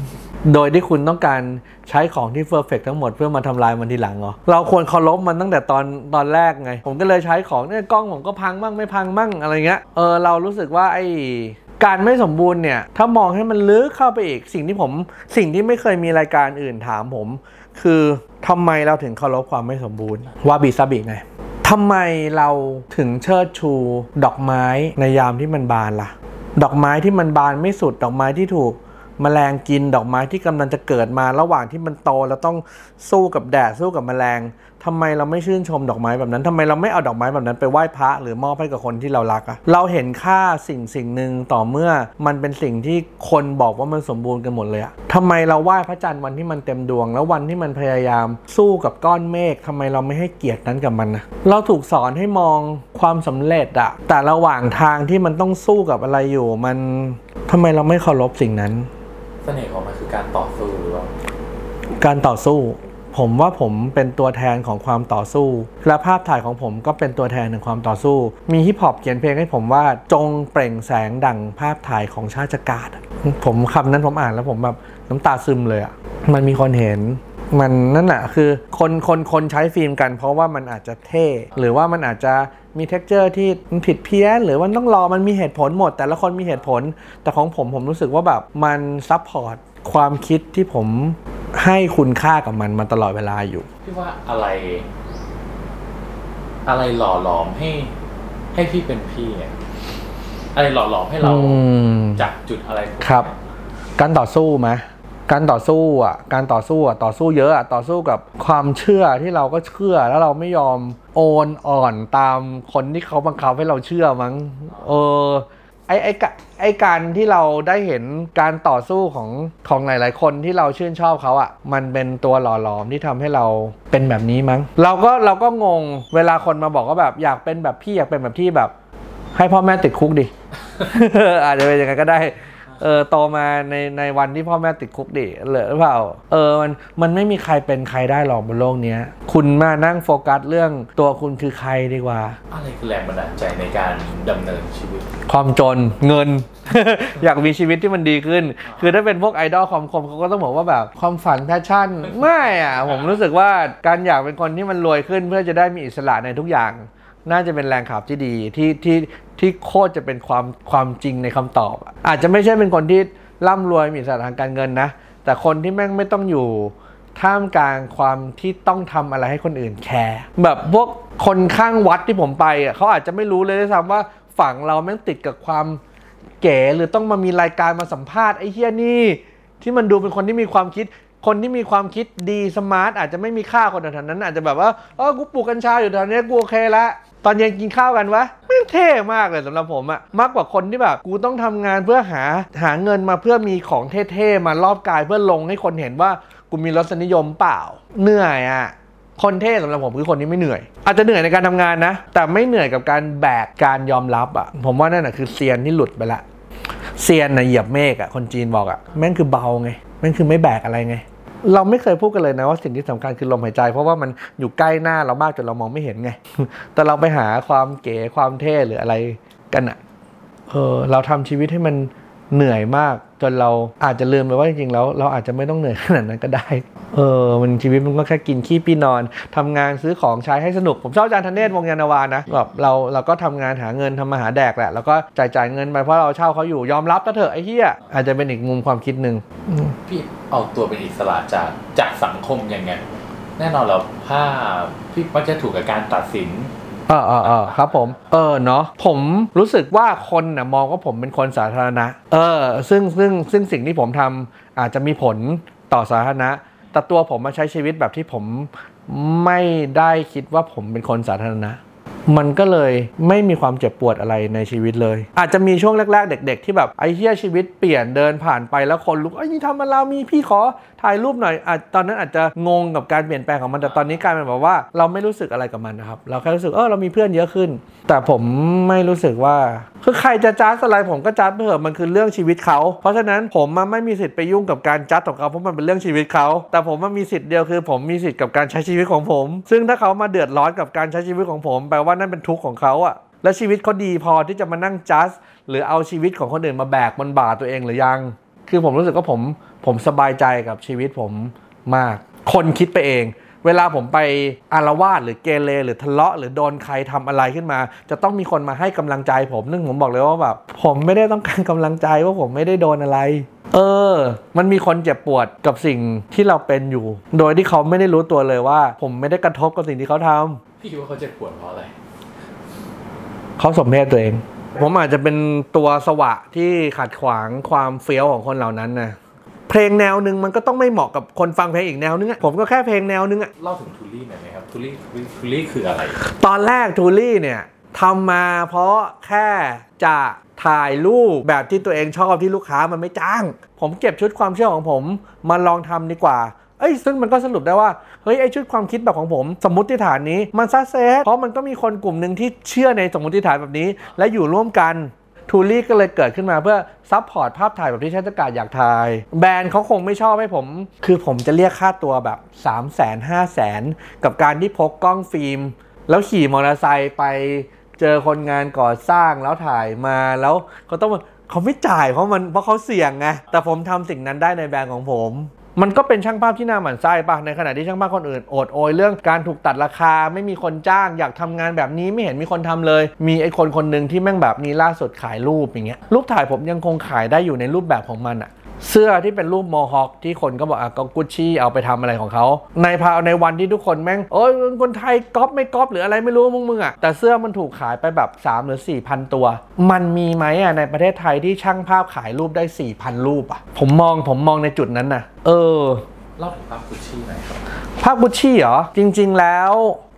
โดยที่คุณต้องการใช้ของที่เพอร์เฟกทั้งหมดเพื่อมาทำลายมันทีหลังเหรอ เราควรเคารพมันตั้งแต่ตอนตอนแรกไง ผมก็เลยใช้ของเนี่ยกล้องผมก็พังมั่งไม่พังมั่งอะไรเงี้ย เออเรารู้สึกว่าไอ้การไม่สมบูรณ์เนี่ย ถ้ามองให้มันลึกเข้าไปอีกสิ่งที่ผม สิ่งที่ไม่เคยมีรายการอื่นถามผม คือทำไมเราถึงเคารพความไม่สมบูรณ์วาบิซาบิไงทำไมเราถึงเชิดชูดอกไม้ในยามที่มันบานล่ะ ดอกไม้ที่มันบานไม่สุดดอกไม้ที่ถูกแมลงกินดอกไม้ที่กำลังจะเกิดมาระหว่างที่มันโตแล้วต้องสู้กับแดดสู้กับแมลง ทำไมเราไม่ชื่นชมดอกไม้แบบนั้นทำไมเราไม่เอาดอกไม้แบบนั้นไปไหว้พระหรือมอบให้กับคนที่เรารักอะเราเห็นค่าสิ่งสิ่งหนึ่งต่อเมื่อมันเป็นสิ่งที่คนบอกว่ามันสมบูรณ์กันหมดเลยอะทำไมเราไหว้พระจันทร์วันที่มันเต็มดวง แล้ววันที่มันพยายามสู้กับก้อนเมฆทำไมเราไม่ให้เกียรตินั้นกับมันนะเราถูกสอนให้มองความสำเร็จอะแต่ระหว่างทางที่มันต้องสู้กับอะไรอยู่มันทำไมเราไม่เคารพสิ่งนั้น เสน่ห์ของมันคือการต่อสู้หรือว่าการต่อสู้ ผมว่าผมเป็นตัวแทนของความต่อสู้ และภาพถ่ายของผมก็เป็นตัวแทนของความต่อสู้ มีฮิปฮอปเขียนเพลงให้ผมว่าจงเปล่งแสงดังภาพถ่ายของชาติฉกาจผมคำนั้นผมอ่านแล้วผมแบบน้ำตาซึมเลยอะ่ะมันมีคนเห็นมันนั่นแหละคือคนคนคนใช้ฟิล์มกัน เพราะว่ามันอาจจะเท่ หรือว่ามันอาจจะมี texture ที่มันผิดเพี้ยน หรือว่าต้องรอมันมีเหตุผลหมด แต่ละคนมีเหตุผล แต่ของผมผมรู้สึกว่าแบบมัน support ความคิดที่ผมให้คุณค่ากับมันมาตลอดเวลาอยู่พี่ว่าอะไร อะไรหล่อหลอมให้ ให้พี่เป็นพี่เนี่ยอะไรหล่อหลอมให้เราอืมจากจุดอะไรครับ การต่อสู้ไหมการต่อสู้อะ การต่อสู้อะ ต่อสู้เยอะอะ ต่อสู้กับความเชื่อที่เราก็เชื่อ แล้วเราไม่ยอมโอนอ่อนตามคนที่เขาบังคับให้เราเชื่อมั้ง เออ ไอไอกะไอการที่เราได้เห็นการต่อสู้ของของหลาย ๆ คนที่เราชื่นชอบเขาอะ่ะ มันเป็นตัวหล่อหลอมที่ทำให้เราเป็นแบบนี้มั้ง เราก็เราก็งงเวลาคนมาบอกว่าแบบอยากเป็นแบบพี่อยากเป็นแบบที่แบบ ให้พ่อแม่ติดคุกดิอาจจะเป็นอย่างนั้นก็ได้ เออโตมาในในวันที่พ่อแม่ติดคุกดิเหรือเปล่าเออมันมันไม่มีใครเป็นใครได้หรอกบนโลกเนี้ย คุณมานั่งโฟกัสเรื่องตัวคุณคือใครดีกว่า อะไรคือแรงบันดาลใจในการดำเนินชีวิต ความจนเงิน อยากมีชีวิตที่มันดีขึ้น คือถ้าเป็นพวกไอดอลความคมเขาก็ต้องบอกว่าแบบความฝัน passion ไม่อะผมรู้สึกว่าการอยากเป็นคนที่มันรวยขึ้น เพื่อจะได้มีอิสระในทุกอย่าง น่าจะเป็นแรงขับที่ดีที่ที่ที่โคตรจะเป็นความความจริงในคำตอบอะอาจจะไม่ใช่เป็นคนที่ร่ำรวยมีอิสระทางการเงินนะ แต่คนที่แม่งไม่ต้องอยู่ท่ามกลางความที่ต้องทำอะไรให้คนอื่น care แบบพวกคนข้างวัดที่ผมไปอะเขาอาจจะไม่รู้เลยด้วยซ้ำว่าฝั่งเราแม่งติดกับความเก๋หรือต้องมามีรายการมาสัมภาษณ์ไอ้เฮียนี่ ที่มันดูเป็นคนที่มีความคิด คนที่มีความคิดดีสมาร์ทอาจจะไม่มีค่าคนแถวนั้นอาจจะแบบว่าเออกูปลูกกัญชาอยู่แถวนี้กูโอเคละ ตอนเย็นกินข้าวกันวะไม่เท่มากเลยสำหรับผมอะมากกว่าคนที่แบบกูต้องทำงานเพื่อหาหาเงินมาเพื่อมีของเท่ๆมารอบกายเพื่อลงให้คนเห็นว่ากูมีรสนิยมเปล่า เหนื่อยอะคนเท่สำหรับผมคือคนที่ไม่เหนื่อย อาจจะเหนื่อยในการทำงานนะ แต่ไม่เหนื่อยกับการแบกการยอมรับอะผมว่านั่นแหะคือเซียนที่หลุดไปละเซียนนะเหยียบเมฆอะคนจีนบอกอะแม่งคือเบาไงแม่งคือไม่แบกอะไรไง เราไม่เคยพูดกันเลยนะว่าสิ่งที่สำคัญคือลมหายใจ เพราะว่ามันอยู่ใกล้หน้าเรามากจนเรามองไม่เห็นไง แต่เราไปหาความเก๋ความเท่หรืออะไรกันอะ่ะเออเราทำชีวิตให้มัน เหนื่อยมากจนเราอาจจะลืมไปว่าจริงๆแล้วเราอาจจะไม่ต้องเหนื่อยขนาดนั้นก็ได้ เออ มันชีวิตมันก็แค่กินขี้ปีนอนทำงานซื้อของใช้ให้สนุก ผมชอบอาจารย์ธเนศวงศ์ยานนาวานะแบบเราเราก็ทำงานหาเงินทำมาหาแดกแหละ แล้วก็จ่ายจ่ายเงินไปเพราะเราเช่าเขาอยู่ยอมรับก็เถอะไอ้เหี้ยอาจจะเป็นอีกมุมความคิดหนึ่งอืมพี่เอาตัวเป็นอิสระจากจากสังคมยังไงแน่นอนเราถ้าพี่มักจะถูกกับการตัดสินเออเออเออครับผม เออเนาะผมรู้สึกว่าคนน่ะมองว่าผมเป็นคนสาธารณะ เออ ซึ่งซึ่งซึ่งสิ่งที่ผมทำอาจจะมีผลต่อสาธารณะ แต่ตัวผมมาใช้ชีวิตแบบที่ผมไม่ได้คิดว่าผมเป็นคนสาธารณะ มันก็เลยไม่มีความเจ็บปวดอะไรในชีวิตเลย อาจจะมีช่วงแรก ๆ เด็ก ๆ ที่แบบไอ้เหี้ยชีวิตเปลี่ยนเดินผ่านไปแล้วคนลุกไอ้ยนี่ทำมาเรามีพี่ขอถ่ายรูปหน่อยอตอนนั้นอาจจะงงกับการเปลี่ยนแปลงของมันแต่ตอนนี้กลายเป็นแบบว่าเราไม่รู้สึกอะไรกับมันนะครับเราแค่รู้สึกเออเรามีเพื่อนเยอะขึ้น แต่ผมไม่รู้สึกว่า คือใครจะจัดอะไรผมก็จัดไปเถอะมันคือเรื่องชีวิตเขา เพราะฉะนั้นผมมันไม่มีสิทธิ์ไปยุ่งกับการจัดของเขาเพราะมันเป็นเรื่องชีวิตเขา แต่ผมมันมีสิทธิ์เดียวคือ ผมมีสิทธิ์กับการใช้ชีวิตของผม ซึ่งถ้าเขามาเดือดร้อนกับการใช้ชีวิตของผมแปลว่านั่นเป็นทุกข์ของเขาอะและชีวิตเขาดีพอที่จะมานั่งจัดหรือเอาชีวิตของคนอื่นมาแบกบนบ่าตัวเองหรือยัง คือผมรู้สึกว่าผมผมสบายใจกับชีวิตผมมาก คนคิดไปเอง เวลาผมไปอารวาสหรือเกเรหรือทะเลาะ หรือโดนใครทำอะไรขึ้นมา จะต้องมีคนมาให้กำลังใจผมนึงผมบอกเลยว่าแบบผมไม่ได้ต้องการกำลังใจว่าผมไม่ได้โดนอะไร เออ มันมีคนเจ็บปวดกับสิ่งที่เราเป็นอยู่ โดยที่เขาไม่ได้รู้ตัวเลยว่า ผมไม่ได้กระทบกับสิ่งที่เขาทำ พี่คิดว่าเขาเจ็บปวดเพราะอะไรเขาสมเพศตัวเอง ผมอาจจะเป็นตัวสวะที่ขัดขวางความเฟี้ยวของคนเหล่านั้นนะเพลงแนวหนึ่งมันก็ต้องไม่เหมาะกับคนฟังเพลงอีกแนวนึงอะผมก็แค่เพลงแนวนึงอะเล่าถึงทูลี่หน่อยไหมครับทูลี่ทูลี่คืออะไร ตอนแรกทูลี่เนี่ยทำมาเพราะแค่จะถ่ายรูปแบบที่ตัวเองชอบที่ลูกค้ามันไม่จ้าง ผมเก็บชุดความเชื่อของผมมาลองทำดีกว่า เอ้ยซึ่งมันก็สรุปได้ว่า เฮ้ยไอชุดความคิดแบบของผม สมมติฐานนี้มัน success เพราะมันก็มีคนกลุ่มหนึ่งที่เชื่อในสมมติฐานแบบนี้ และอยู่ร่วมกันทูลี่ก็เลยเกิดขึ้นมาเพื่อ support ภาพถ่ายแบบที่ชาติฉกาจอยากถ่าย แบรนด์เขาคงไม่ชอบให้ผม คือผมจะเรียกค่าตัวแบบ 3 0 0 0 0 0 5 0 0 0 กับการที่พกกล้องฟิล์ม แล้วขี่มอเตอร์ไซค์ไปเจอคนงานก่อสร้างแล้วถ่ายมาแล้วเขาต้องเขาไม่จ่ายเพราะมันเพราะเขาเสี่ยงไงแต่ผมทำสิ่งนั้นได้ในแบรนด์ของผม มันก็เป็นช่างภาพที่น่าหมั่นไส้ปะในขณะที่ช่างภาพคนอื่นโอดโอยเรื่องการถูกตัดราคาไม่มีคนจ้างอยากทำงานแบบนี้ไม่เห็นมีคนทำเลย มีไอ้คนคนหนึ่งที่แม่งแบบนี้ล่าสุดขายรูปอย่างเงี้ยรูปถ่ายผมยังคงขายได้อยู่ในรูปแบบของมันอะ เสื้อที่เป็นรูปโมฮอคที่คนก็บอกอะก็กุชชี่เอาไปทำอะไรของเขาในพาวในวันที่ทุกคนแม่งโอ้ยคนไทยก๊อปไม่ก๊อปหรืออะไรไม่รู้มึงมึงอะแต่เสื้อมันถูกขายไปแบบ 3 หรือ 4 พันตัว มันมีไหมอะในประเทศไทยที่ช่างภาพขายรูปได้4,000รูปอะผมมองผมมองในจุดนั้นนะเออเล่าถึงภาพกุชชี่หน่อยครับภาพกุชชี่เหรอจริง ๆแล้ว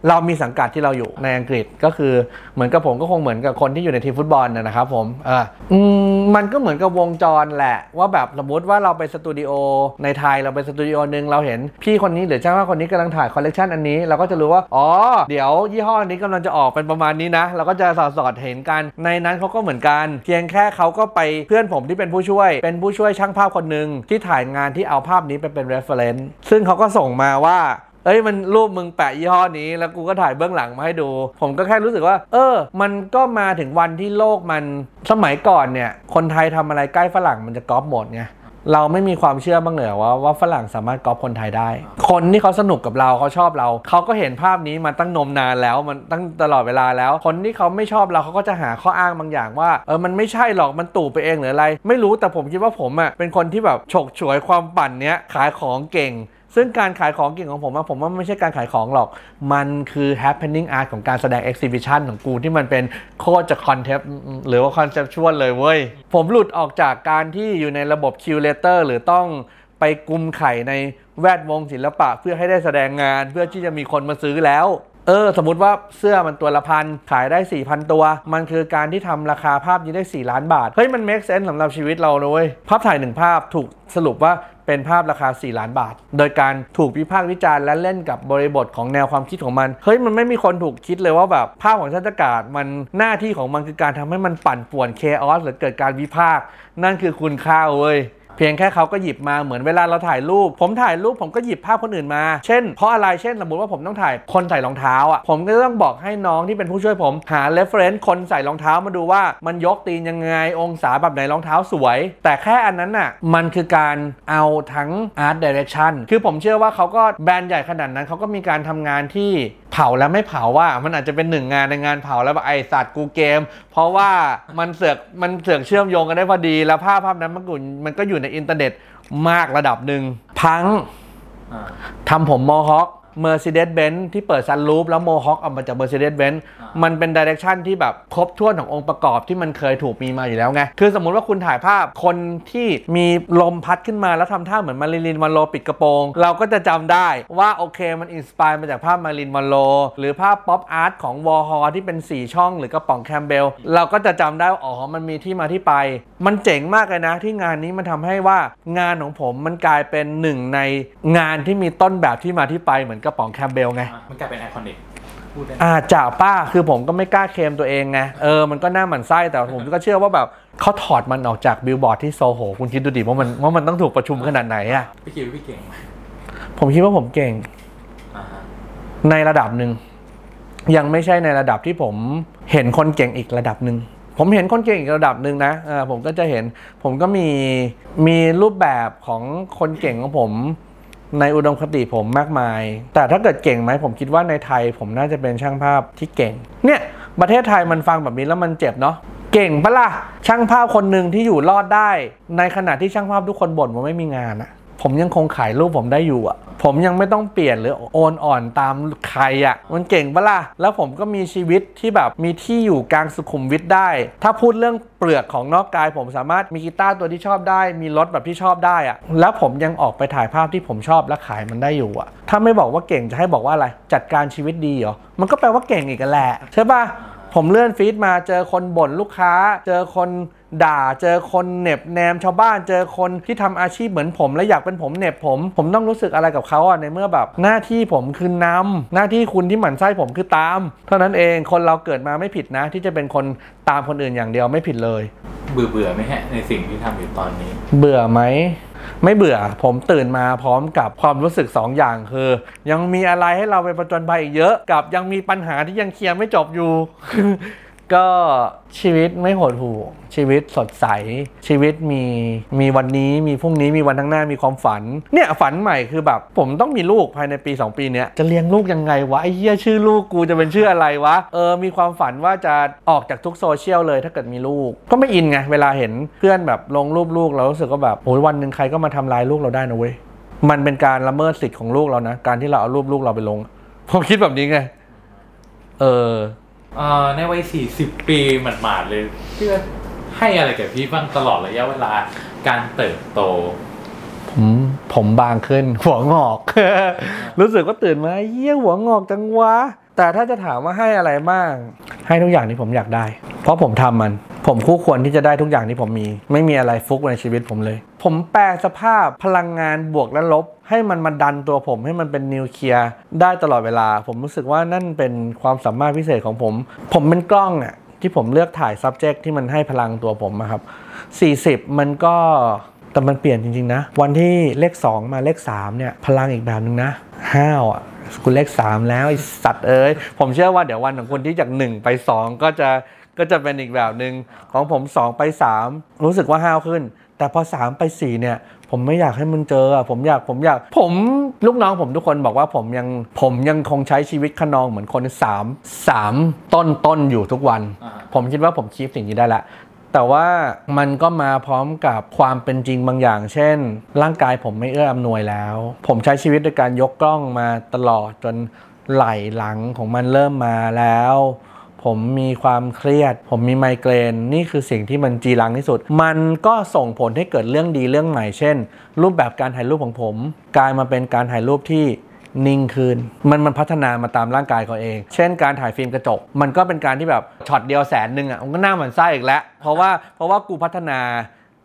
เรามีสังกัดที่เราอยู่ในอังกฤษก็คือเหมือนกับผมก็คงเหมือนกับคนที่อยู่ในทีมฟุตบอลนะนะครับผมเอออืมมันก็เหมือนกับวงจรแหละ ว่าแบบสมมติว่าเราไปสตูดิโอในไทยเราไปสตูดิโอหนึ่งเราเห็นพี่คนนี้หรือช่างภาพคนนี้กำลังถ่ายคอลเลกชันอันนี้เราก็จะรู้ว่าอ๋อเดี๋ยวยี่ห้อนี้กำลังจะออกเป็นประมาณนี้นะเราก็จะสอดสอดเห็นกัน ในนั้นเขาก็เหมือนกันเพียงแค่เขาก็ไปเพื่อนผมที่เป็นผู้ช่วย เป็นผู้ช่วยช่างภาพคนหนึ่งที่ถ่ายงานที่เอาภาพนี้ไปเป็น reference ซึ่งเขาก็ส่งมาว่า เอ้ยมันรูปมึงแปะยี่ห้อนี้ แล้วกูก็ถ่ายเบื้องหลังมาให้ดู ผมก็แค่รู้สึกว่า เออ มันก็มาถึงวันที่โลกมันสมัยก่อนเนี่ย คนไทยทำอะไรใกล้ฝรั่งมันจะก๊อปหมดไงเราไม่มีความเชื่อบ้างเลยเหรอว่าว่าฝรั่งสามารถก๊อปคนไทยได้ คนที่เขาสนุกกับเราเขาชอบเรา เขาก็เห็นภาพนี้มาตั้งนมนานแล้วมันตั้งตลอดเวลาแล้ว คนที่เขาไม่ชอบเราเขาก็จะหาข้ออ้างบางอย่างว่าเออมันไม่ใช่หรอกมันตู่ไปเองหรืออะไร ไม่รู้แต่ผมคิดว่าผมอะเป็นคนที่แบบฉกฉวยความปั่นเนี้ยขายของเก่ง ซึ่งการขายของเก่งของผมอะผมว่าไม่ใช่การขายของหรอก มันคือ happening art ของการแสดง exhibition ของกูที่มันเป็นโคตรจะ concept หรือว่า conceptual เลยเว้ย ผมหลุดออกจากการที่อยู่ในระบบ curator หรือต้องไปไปกุมไข่ในแวดวงศิลปะเพื่อให้ได้แสดงงานเพื่อที่จะมีคนมาซื้อแล้ว เออสมมติว่าเสื้อมันตัวละพันขายได้ 4,000 ตัว มันคือการที่ทำราคาภาพนี้ได้ 4 ล้านบาท เฮ้ย มัน make sense สำหรับชีวิตเราเลย ภาพถ่ายหนึ่งภาพถูกสรุปว่าเป็นภาพราคา 4 ล้านบาท โดยการถูกวิพากษ์วิจารณ์และเล่นกับบริบทของแนวความคิดของมัน เฮ้ย มันไม่มีคนถูกคิดเลยว่าแบบภาพของชันตกาศมันหน้าที่ของมันคือการทำให้มันปั่นป่วนเคออสหรือเกิดการวิพากษ์นั่นคือคุณค่าเว้ย เพียงแค่เขาก็หยิบมาเหมือนเวลาเราถ่ายรูป ผมถ่ายรูปผมก็หยิบภาพคนอื่นมา เช่น เพราะอะไรเช่นสมมติว่าผมต้องถ่ายคนใส่รองเท้าอะผมก็ต้องบอกให้น้องที่เป็นผู้ช่วยผมหา reference คนใส่รองเท้ามาดูว่ามันยกตีนยังไงองศาแบบไหนรองเท้าสวย แต่แค่อันนั้นน่ะมันคือการเอาทั้ง art direction คือผมเชื่อว่าเขาก็แบรนด์ใหญ่ขนาดนั้นเขาก็มีการทำงานที่เผาแล้วไม่เผาว่ามันอาจจะเป็นหนึ่งงานในงานเผาแล้วไอสัตว์กูเกม เพราะว่ามันเสือกมันเสือกเชื่อมโยงกันได้พอดีแล้วภาพภาพนั้นมันก็มันก็อยู่ในอินเทอร์เน็ตมากระดับหนึ่งพังอ่าทำผม mohawk Mercedes-Benz ที่เปิดซันรูฟแล้ว mohawk ออกมาจาก Mercedes-Benz อ่ามันเป็น direction ที่แบบครบถ้วนขององค์ประกอบที่มันเคยถูกมีมาอยู่แล้วไง คือสมมุติว่าคุณถ่ายภาพคนที่มีลมพัดขึ้นมาแล้วทำท่าเหมือน Marilyn Monroe ปิดกระโปรง เราก็จะจำได้ว่าโอเคมัน inspire มาจากภาพ Marilyn Monroe หรือภาพ pop art ของวอฮอที่เป็น 4 ช่องหรือกระป๋องแคมเบลเราก็จะจำได้ว่าอ๋อมันมีที่มาที่ไป มันเจ๋งมากเลยนะที่งานนี้มันทำให้ว่างานของผมมันกลายเป็นหนึ่งในงานที่มีต้นแบบที่มาที่ไปเหมือนกระป๋องแคมเบลไงอะมันกลายเป็น iconic พูดได้ไหมอาจ่าป้าคือผมก็ไม่กล้าเคลมตัวเองไง เออมันก็น่าหมั่นไส้แต่ผมก็เชื่อว่าแบบเขาถอดมันออกจากบิลบอร์ดที่โซโห คุณคิดดูดิว่ามันว่ามันต้องถูกประชุมขนาดไหนอะพี่คิดว่าพี่เก่งไหมผมคิดว่าผมเก่งอ่าฮะในระดับหนึ่ง ยังไม่ใช่ในระดับที่ผมเห็นคนเก่งอีกระดับหนึ่งผมเห็นคนเก่งอีกระดับหนึ่งนะเออผมก็จะเห็นผมก็มีมีรูปแบบของคนเก่งของผม ในอุดมคติผมมากมาย แต่ถ้าเกิดเก่งไหมผมคิดว่าในไทยผมน่าจะเป็นช่างภาพที่เก่ง เนี่ยประเทศไทยมันฟังแบบนี้แล้วมันเจ็บเนาะเก่งปะล่ะช่างภาพคนหนึ่งที่อยู่รอดได้ ในขณะที่ช่างภาพทุกคนบ่นว่าไม่มีงานอะ ผมยังคงขายรูปผมได้อยู่อะผมยังไม่ต้องเปลี่ยนหรือโอนอ่อนตามใครอะมันเก่งปะล่ะ แล้วผมก็มีชีวิตที่แบบมีที่อยู่กลางสุขุมวิทได้ ถ้าพูดเรื่องเปลือกของนอกกาย ผมสามารถมีกีตาร์ตัวที่ชอบได้ มีรถแบบที่ชอบได้อะแล้วผมยังออกไปถ่ายภาพที่ผมชอบและขายมันได้อยู่อะถ้าไม่บอกว่าเก่งจะให้บอกว่าอะไร จัดการชีวิตดีเหรอ มันก็แปลว่าเก่งอีกแหละใช่ปะผมเลื่อนฟีดมาเจอคนบ่นลูกค้า เจอคน ด่าเจอคนเหน็บแนมชาวบ้านเจอคนที่ทำอาชีพเหมือนผม และอยากเป็นผมเหน็บผม ผมต้องรู้สึกอะไรกับเขาอะในเมื่อแบบหน้าที่ผมคือนำหน้าที่คุณที่หมั่นไส้ผมคือตาม เท่านั้นเองคนเราเกิดมาไม่ผิดนะ ที่จะเป็นคนตามคนอื่นอย่างเดียวไม่ผิดเลย เบื่อเบื่อไหมฮะในสิ่งที่ทำอยู่ตอนนี้ เบื่อไหมไม่เบื่อผมตื่นมาพร้อมกับความรู้สึก 2อย่างคือ ยังมีอะไรให้เราไปประจนภัยอีกเยอะ กับยังมีปัญหาที่ยังเคลียร์ไม่จบอยู่ ก็ชีวิตไม่โหดหู่ชีวิตสดใส ชีวิตมีมีวันนี้มีพรุ่งนี้มีวันข้างหน้ามีความฝัน เนี่ยฝันใหม่คือแบบ ผมต้องมีลูกภายในปี 2 ปีเนี้ยจะเลี้ยงลูกยังไงวะไอ้เหี้ยชื่อลูกกูจะเป็นชื่ออะไรวะเออมีความฝันว่าจะออกจากทุกโซเชียลเลยถ้าเกิดมีลูก ก็ไม่อินไงเวลาเห็นเพื่อนแบบลงรูปลูกเรารู้สึกว่าแบบโอ้ยวันหนึ่งใครก็มาทำลายลูกเราได้นะเว้ยมันเป็นการละเมิดสิทธิ์ของลูกเรานะการที่เราเอารูปลูกเราไปลงผมคิดแบบนี้ไงเออ เอ่อในวัยสี่สิบปีหมาดๆเลยพี่ว่าให้อะไรกับพี่บ้างตลอดระยะเวลาการเติบโต ผมผมบางขึ้น หัวงอก รู้สึกว่าตื่นมาเยี่ยหัวงอกจังวะ แต่ถ้าจะถามว่าให้อะไรบ้าง ให้ทุกอย่างที่ผมอยากได้ เพราะผมทำมัน ผมคู่ควรที่จะได้ทุกอย่างที่ผมมี ไม่มีอะไรฟุกในชีวิตผมเลย ผมแปลสภาพพลังงานบวกและลบ ให้มันมาดันตัวผมให้มันเป็นนิวเคลียร์ได้ตลอดเวลา ผมรู้สึกว่านั่นเป็นความสามารถพิเศษของผม ผมเป็นกล้องอะที่ผมเลือกถ่าย subject ที่มันให้พลังตัวผมอะครับ40 มันก็ แต่มันเปลี่ยนจริง ๆ นะ วันที่เลข 2 มาเลข 3 เนี่ย พลังอีกแบบหนึ่งนะห้าวอะคุณเลข 3 แล้วไอสัตว์เอ้ย ผมเชื่อว่าเดี๋ยววันของคุณที่จาก 1 ไป 2 ก็จะก็จะเป็นอีกแบบหนึ่งของผม 2 ไป 3 รู้สึกว่าห้าวขึ้น แต่พอ 3 ไป 4 เนี่ย ผมไม่อยากให้มันเจออะผมอยากผมอยาก ผมลูกน้องผมทุกคนบอกว่าผมยังผมยังคงใช้ชีวิตขนองเหมือนคนสามสามต้นต้นอยู่ทุกวันอ่าผมคิดว่าผมคีปสิ่งนี้ได้ละ แต่ว่ามันก็มาพร้อมกับความเป็นจริงบางอย่าง เช่น ร่างกายผมไม่เอื้ออำนวยแล้ว ผมใช้ชีวิตโดยการยกกล้องมาตลอดจนไหล่หลังของมันเริ่มมาแล้วผผมมีความเครียด ผมมีไมเกรนนี่คือสิ่งที่มันจีรังที่สุด มันก็ส่งผลให้เกิดเรื่องดีเรื่องใหม่ เช่น รูปแบบการถ่ายรูปของผม กลายมาเป็นการถ่ายรูปที่ นิ่งขึ้น มันมันพัฒนามาตามร่างกายเขาเอง เช่นการถ่ายฟิล์มกระจก มันก็เป็นการที่แบบช็อตเดียวแสนหนึ่งอะมันก็หน้าเหมือนไส้อีกแล้ว เพราะว่าเพราะว่ากูพัฒนา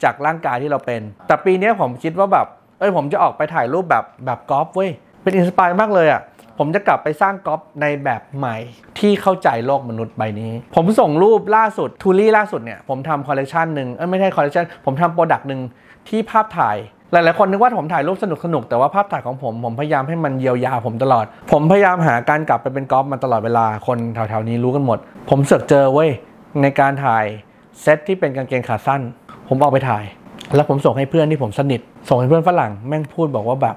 จากร่างกายที่เราเป็น แต่ปีนี้ผมคิดว่าแบบเอ้ยผมจะออกไปถ่ายรูปแบบแบบกอล์ฟเว้ยเป็น inspire มากเลยอะผมจะกลับไปสร้างกอล์ฟในแบบใหม่ที่เข้าใจโลกมนุษย์ใบนี้ ผมส่งรูปล่าสุดทูลี่ล่าสุดเนี่ยผมทำคอลเลกชันหนึ่งเอ้ยไม่ใช่คอลเลกชันผมทำ product หนึ่งที่ภาพถ่าย หลายๆคนนึกว่าผมถ่ายรูปสนุกสนุกๆแต่ว่าภาพถ่ายของผมผมพยายามให้มันเยียวยาผมตลอด ผมพยายามหาการกลับไปเป็นกอล์ฟมาตลอดเวลาคนแถวๆนี้รู้กันหมด ผมเสือกเจอเว้ยในการถ่ายเซตที่เป็นกางเกงขาสั้น ผมเอาไปถ่าย แล้วผมส่งให้เพื่อนที่ผมสนิท ส่งให้เพื่อนฝรั่งแม่งพูดบอกว่าแบบ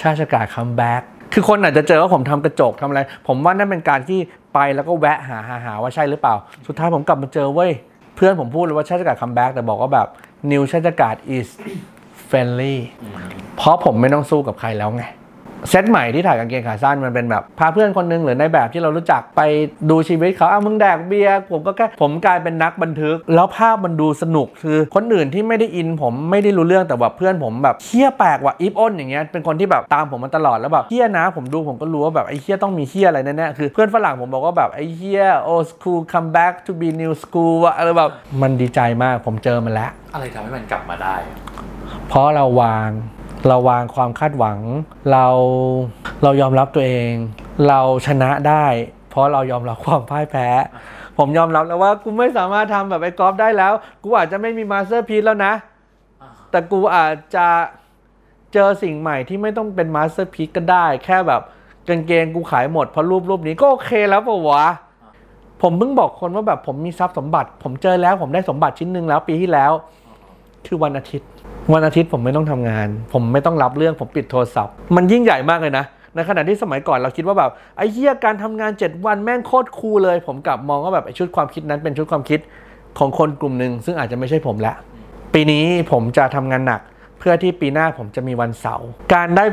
ชาติกา come back คือคนอาจจะเจอว่าผมทำกระจกทำอะไร ผมว่านั่นเป็นการที่ไปแล้วก็แวะหาหาหาว่าใช่หรือเปล่า สุดท้ายผมกลับมาเจอเว้ยเพื่อนผมพูดเลยว่าชาติกา come back แต่บอกว่าแบบ new ชาติกา is friendly เพราะผมไม่ต้องสู้กับใครแล้วไงเซตใหม่ที่ถ่ายกางเกงขาสั้นมันเป็นแบบพาเพื่อนคนหนึงหรือในแบบที่เรารู้จักไปดูชีวิตเขาอ้าวมึงแดกเบียร์ผมก็แค่ผมกลายเป็นนักบันทึก แล้วภาพมันดูสนุกคือคนอื่นที่ไม่ได้อินผมไม่ได้รู้เรื่องแต่แบบเพื่อนผมแบบเฮี้ยแปลกว่ะอีฟอ้นอย่างเงี้ยเป็นคนที่แบบตามผมมาตลอดแล้วแบบเฮี้ยนะผมดูผมก็รู้ว่าแบบไอ้เฮี้ยต้องมีเฮี้ยอะไรแน่ๆคือเพื่อนฝรั่งผมบอกว่าแบบไอ้เฮี้ย old school come back to be new school ว่ะอะไรแบบมันดีใจมากผมเจอมันแล้ว อะไรทำให้มันกลับมาได้ เพราะเราวาง เราวางความคาดหวัง เราเรายอมรับตัวเอง เราชนะได้ เพราะเรายอมรับความพ่ายแพ้ ผมยอมรับแล้วว่ากูไม่สามารถทำแบบไอ้กอล์ฟได้แล้ว กูอาจจะไม่มี masterpiece แล้วนะ แต่กูอาจจะเจอสิ่งใหม่ที่ไม่ต้องเป็น masterpiece ก็ได้ แค่แบบกางเกงกูขายหมดเพราะรูปรูปนี้ก็โอเคแล้วปะวะผมเพิ่งบอกคนว่าแบบผมมีทรัพย์สมบัติ ผมเจอแล้วผมได้สมบัติชิ้นหนึ่งแล้วปีที่แล้ว คือวันอาทิตย์ วันอาทิตย์ผมไม่ต้องทำงาน ผมไม่ต้องรับเรื่องผมปิดโทรศัพท์ มันยิ่งใหญ่มากเลยนะในขณะที่สมัยก่อนเราคิดว่าแบบไอ้เหี้ยการทำงาน 7 วันแม่งโคตรคูลเลย ผมกลับมองว่าแบบไอ้ชุดความคิดนั้นเป็นชุดความคิดของคนกลุ่มหนึ่งซึ่งอาจจะไม่ใช่ผมละ ปีนี้ผมจะทำงานหนัก เพื่อที่ปีหน้าผมจะมีวันเสาร์การได้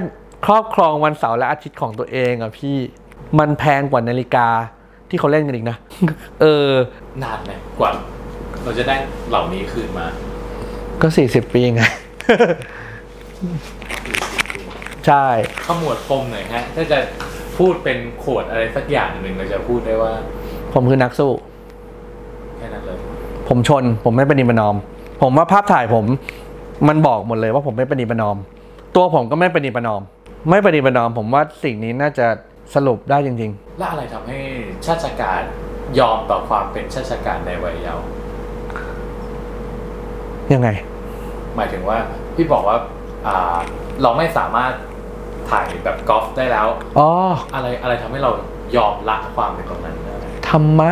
ครอบครองวันเสาร์และอาทิตย์ของตัวเองอะพี่มันแพงกว่านาฬิกาที่เขาเล่นกันอีกนะ เออนานไหมกว่า เราจะได้เหล่านี้คืนมา ก็สี่สิบปีไง ใช่ ขมวดปมหน่อยฮะ ถ้าจะพูดเป็นขวดอะไรสักอย่างหนึ่งเราจะพูดได้ว่า ผมคือนักสู้ แค่นั้นเลย ผมชน ผมไม่ประนีประนอม ผมว่าภาพถ่ายผม มันบอกหมดเลยว่าผมไม่ประนีประนอม ตัวผมก็ไม่ประนีประนอม ไม่ประนีประนอม ผมว่าสิ่งนี้น่าจะสรุปได้จริงและอะไรทำให้ชาติการยอมต่อความเป็นชาติการในวัยเยาว์ๆยังไง หมายถึงว่าพี่บอกว่าอ่าเราไม่สามารถถ่ายแบบกอล์ฟได้แล้วอ๋ออะไรอะไรทำให้เรายอมละความเป็นตรงนั้นได้ธรรมะ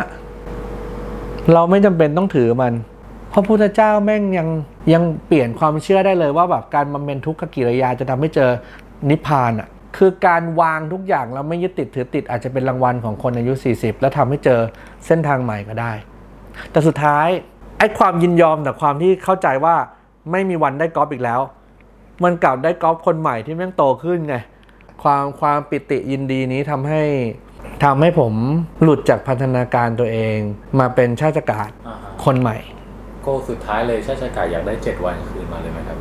เราไม่จำเป็นต้องถือมันพระพุทธเจ้าแม่งยังยังเปลี่ยนความเชื่อได้เลยว่าแบบการบำเพ็ญทุกขกิริยาจะทำให้เจอนิพพานอะคือการวางทุกอย่างแล้วไม่ยึดติดถือติดอาจจะเป็นรางวัลของคนอายุ 40 แล้วทำให้เจอเส้นทางใหม่ก็ได้ แต่สุดท้ายไอ้ความยินยอมแต่ความที่เข้าใจว่า ไม่มีวันได้กอล์ฟอีกแล้ว มันกลับได้กอล์ฟคนใหม่ที่แม่งโตขึ้นไง ความความปิติยินดีนี้ทำให้ทำให้ผมหลุดจากพันธนาการตัวเองมาเป็นชาติการอ่าฮะคนใหม่ โกสุดท้ายเลยชาติการอยากได้เจ็ดวันคืนมาเลยไหมครับ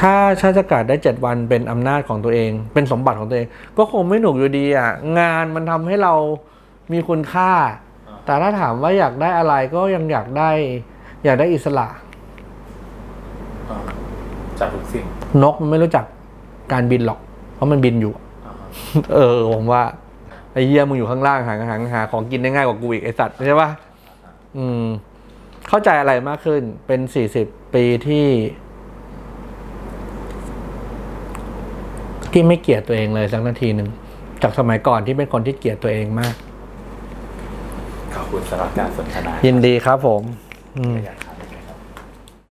ถ้าชาติการได้เจ็ดวันเป็นอำนาจของตัวเอง เป็นสมบัติของตัวเอง ก็คงไม่หนุกอยู่ดีอะ งานมันทำให้เรามีคุณค่าอ่าแต่ถ้าถามว่าอยากได้อะไรก็ยังอยากได้ อยากได้อิสระอ่า จากทุกสิ่ง นกมันไม่รู้จักการบินหรอก เพราะมันบินอยู่อ่าฮะเออผมว่าไอ้เหี้ยมึงอยู่ข้างล่างหาหาหาของกินได้ง่ายกว่ากูอีกไอสัตว์ใช่ปะอืม เข้าใจอะไรมากขึ้น เป็นสี่สิบปีที่ ที่ไม่เกลียดตัวเองเลยสักนาทีหนึ่ง จากสมัยก่อนที่เป็นคนที่เกลียดตัวเองมาก ขอบคุณสำหรับการสนทนายินดีครับผม อืมครับ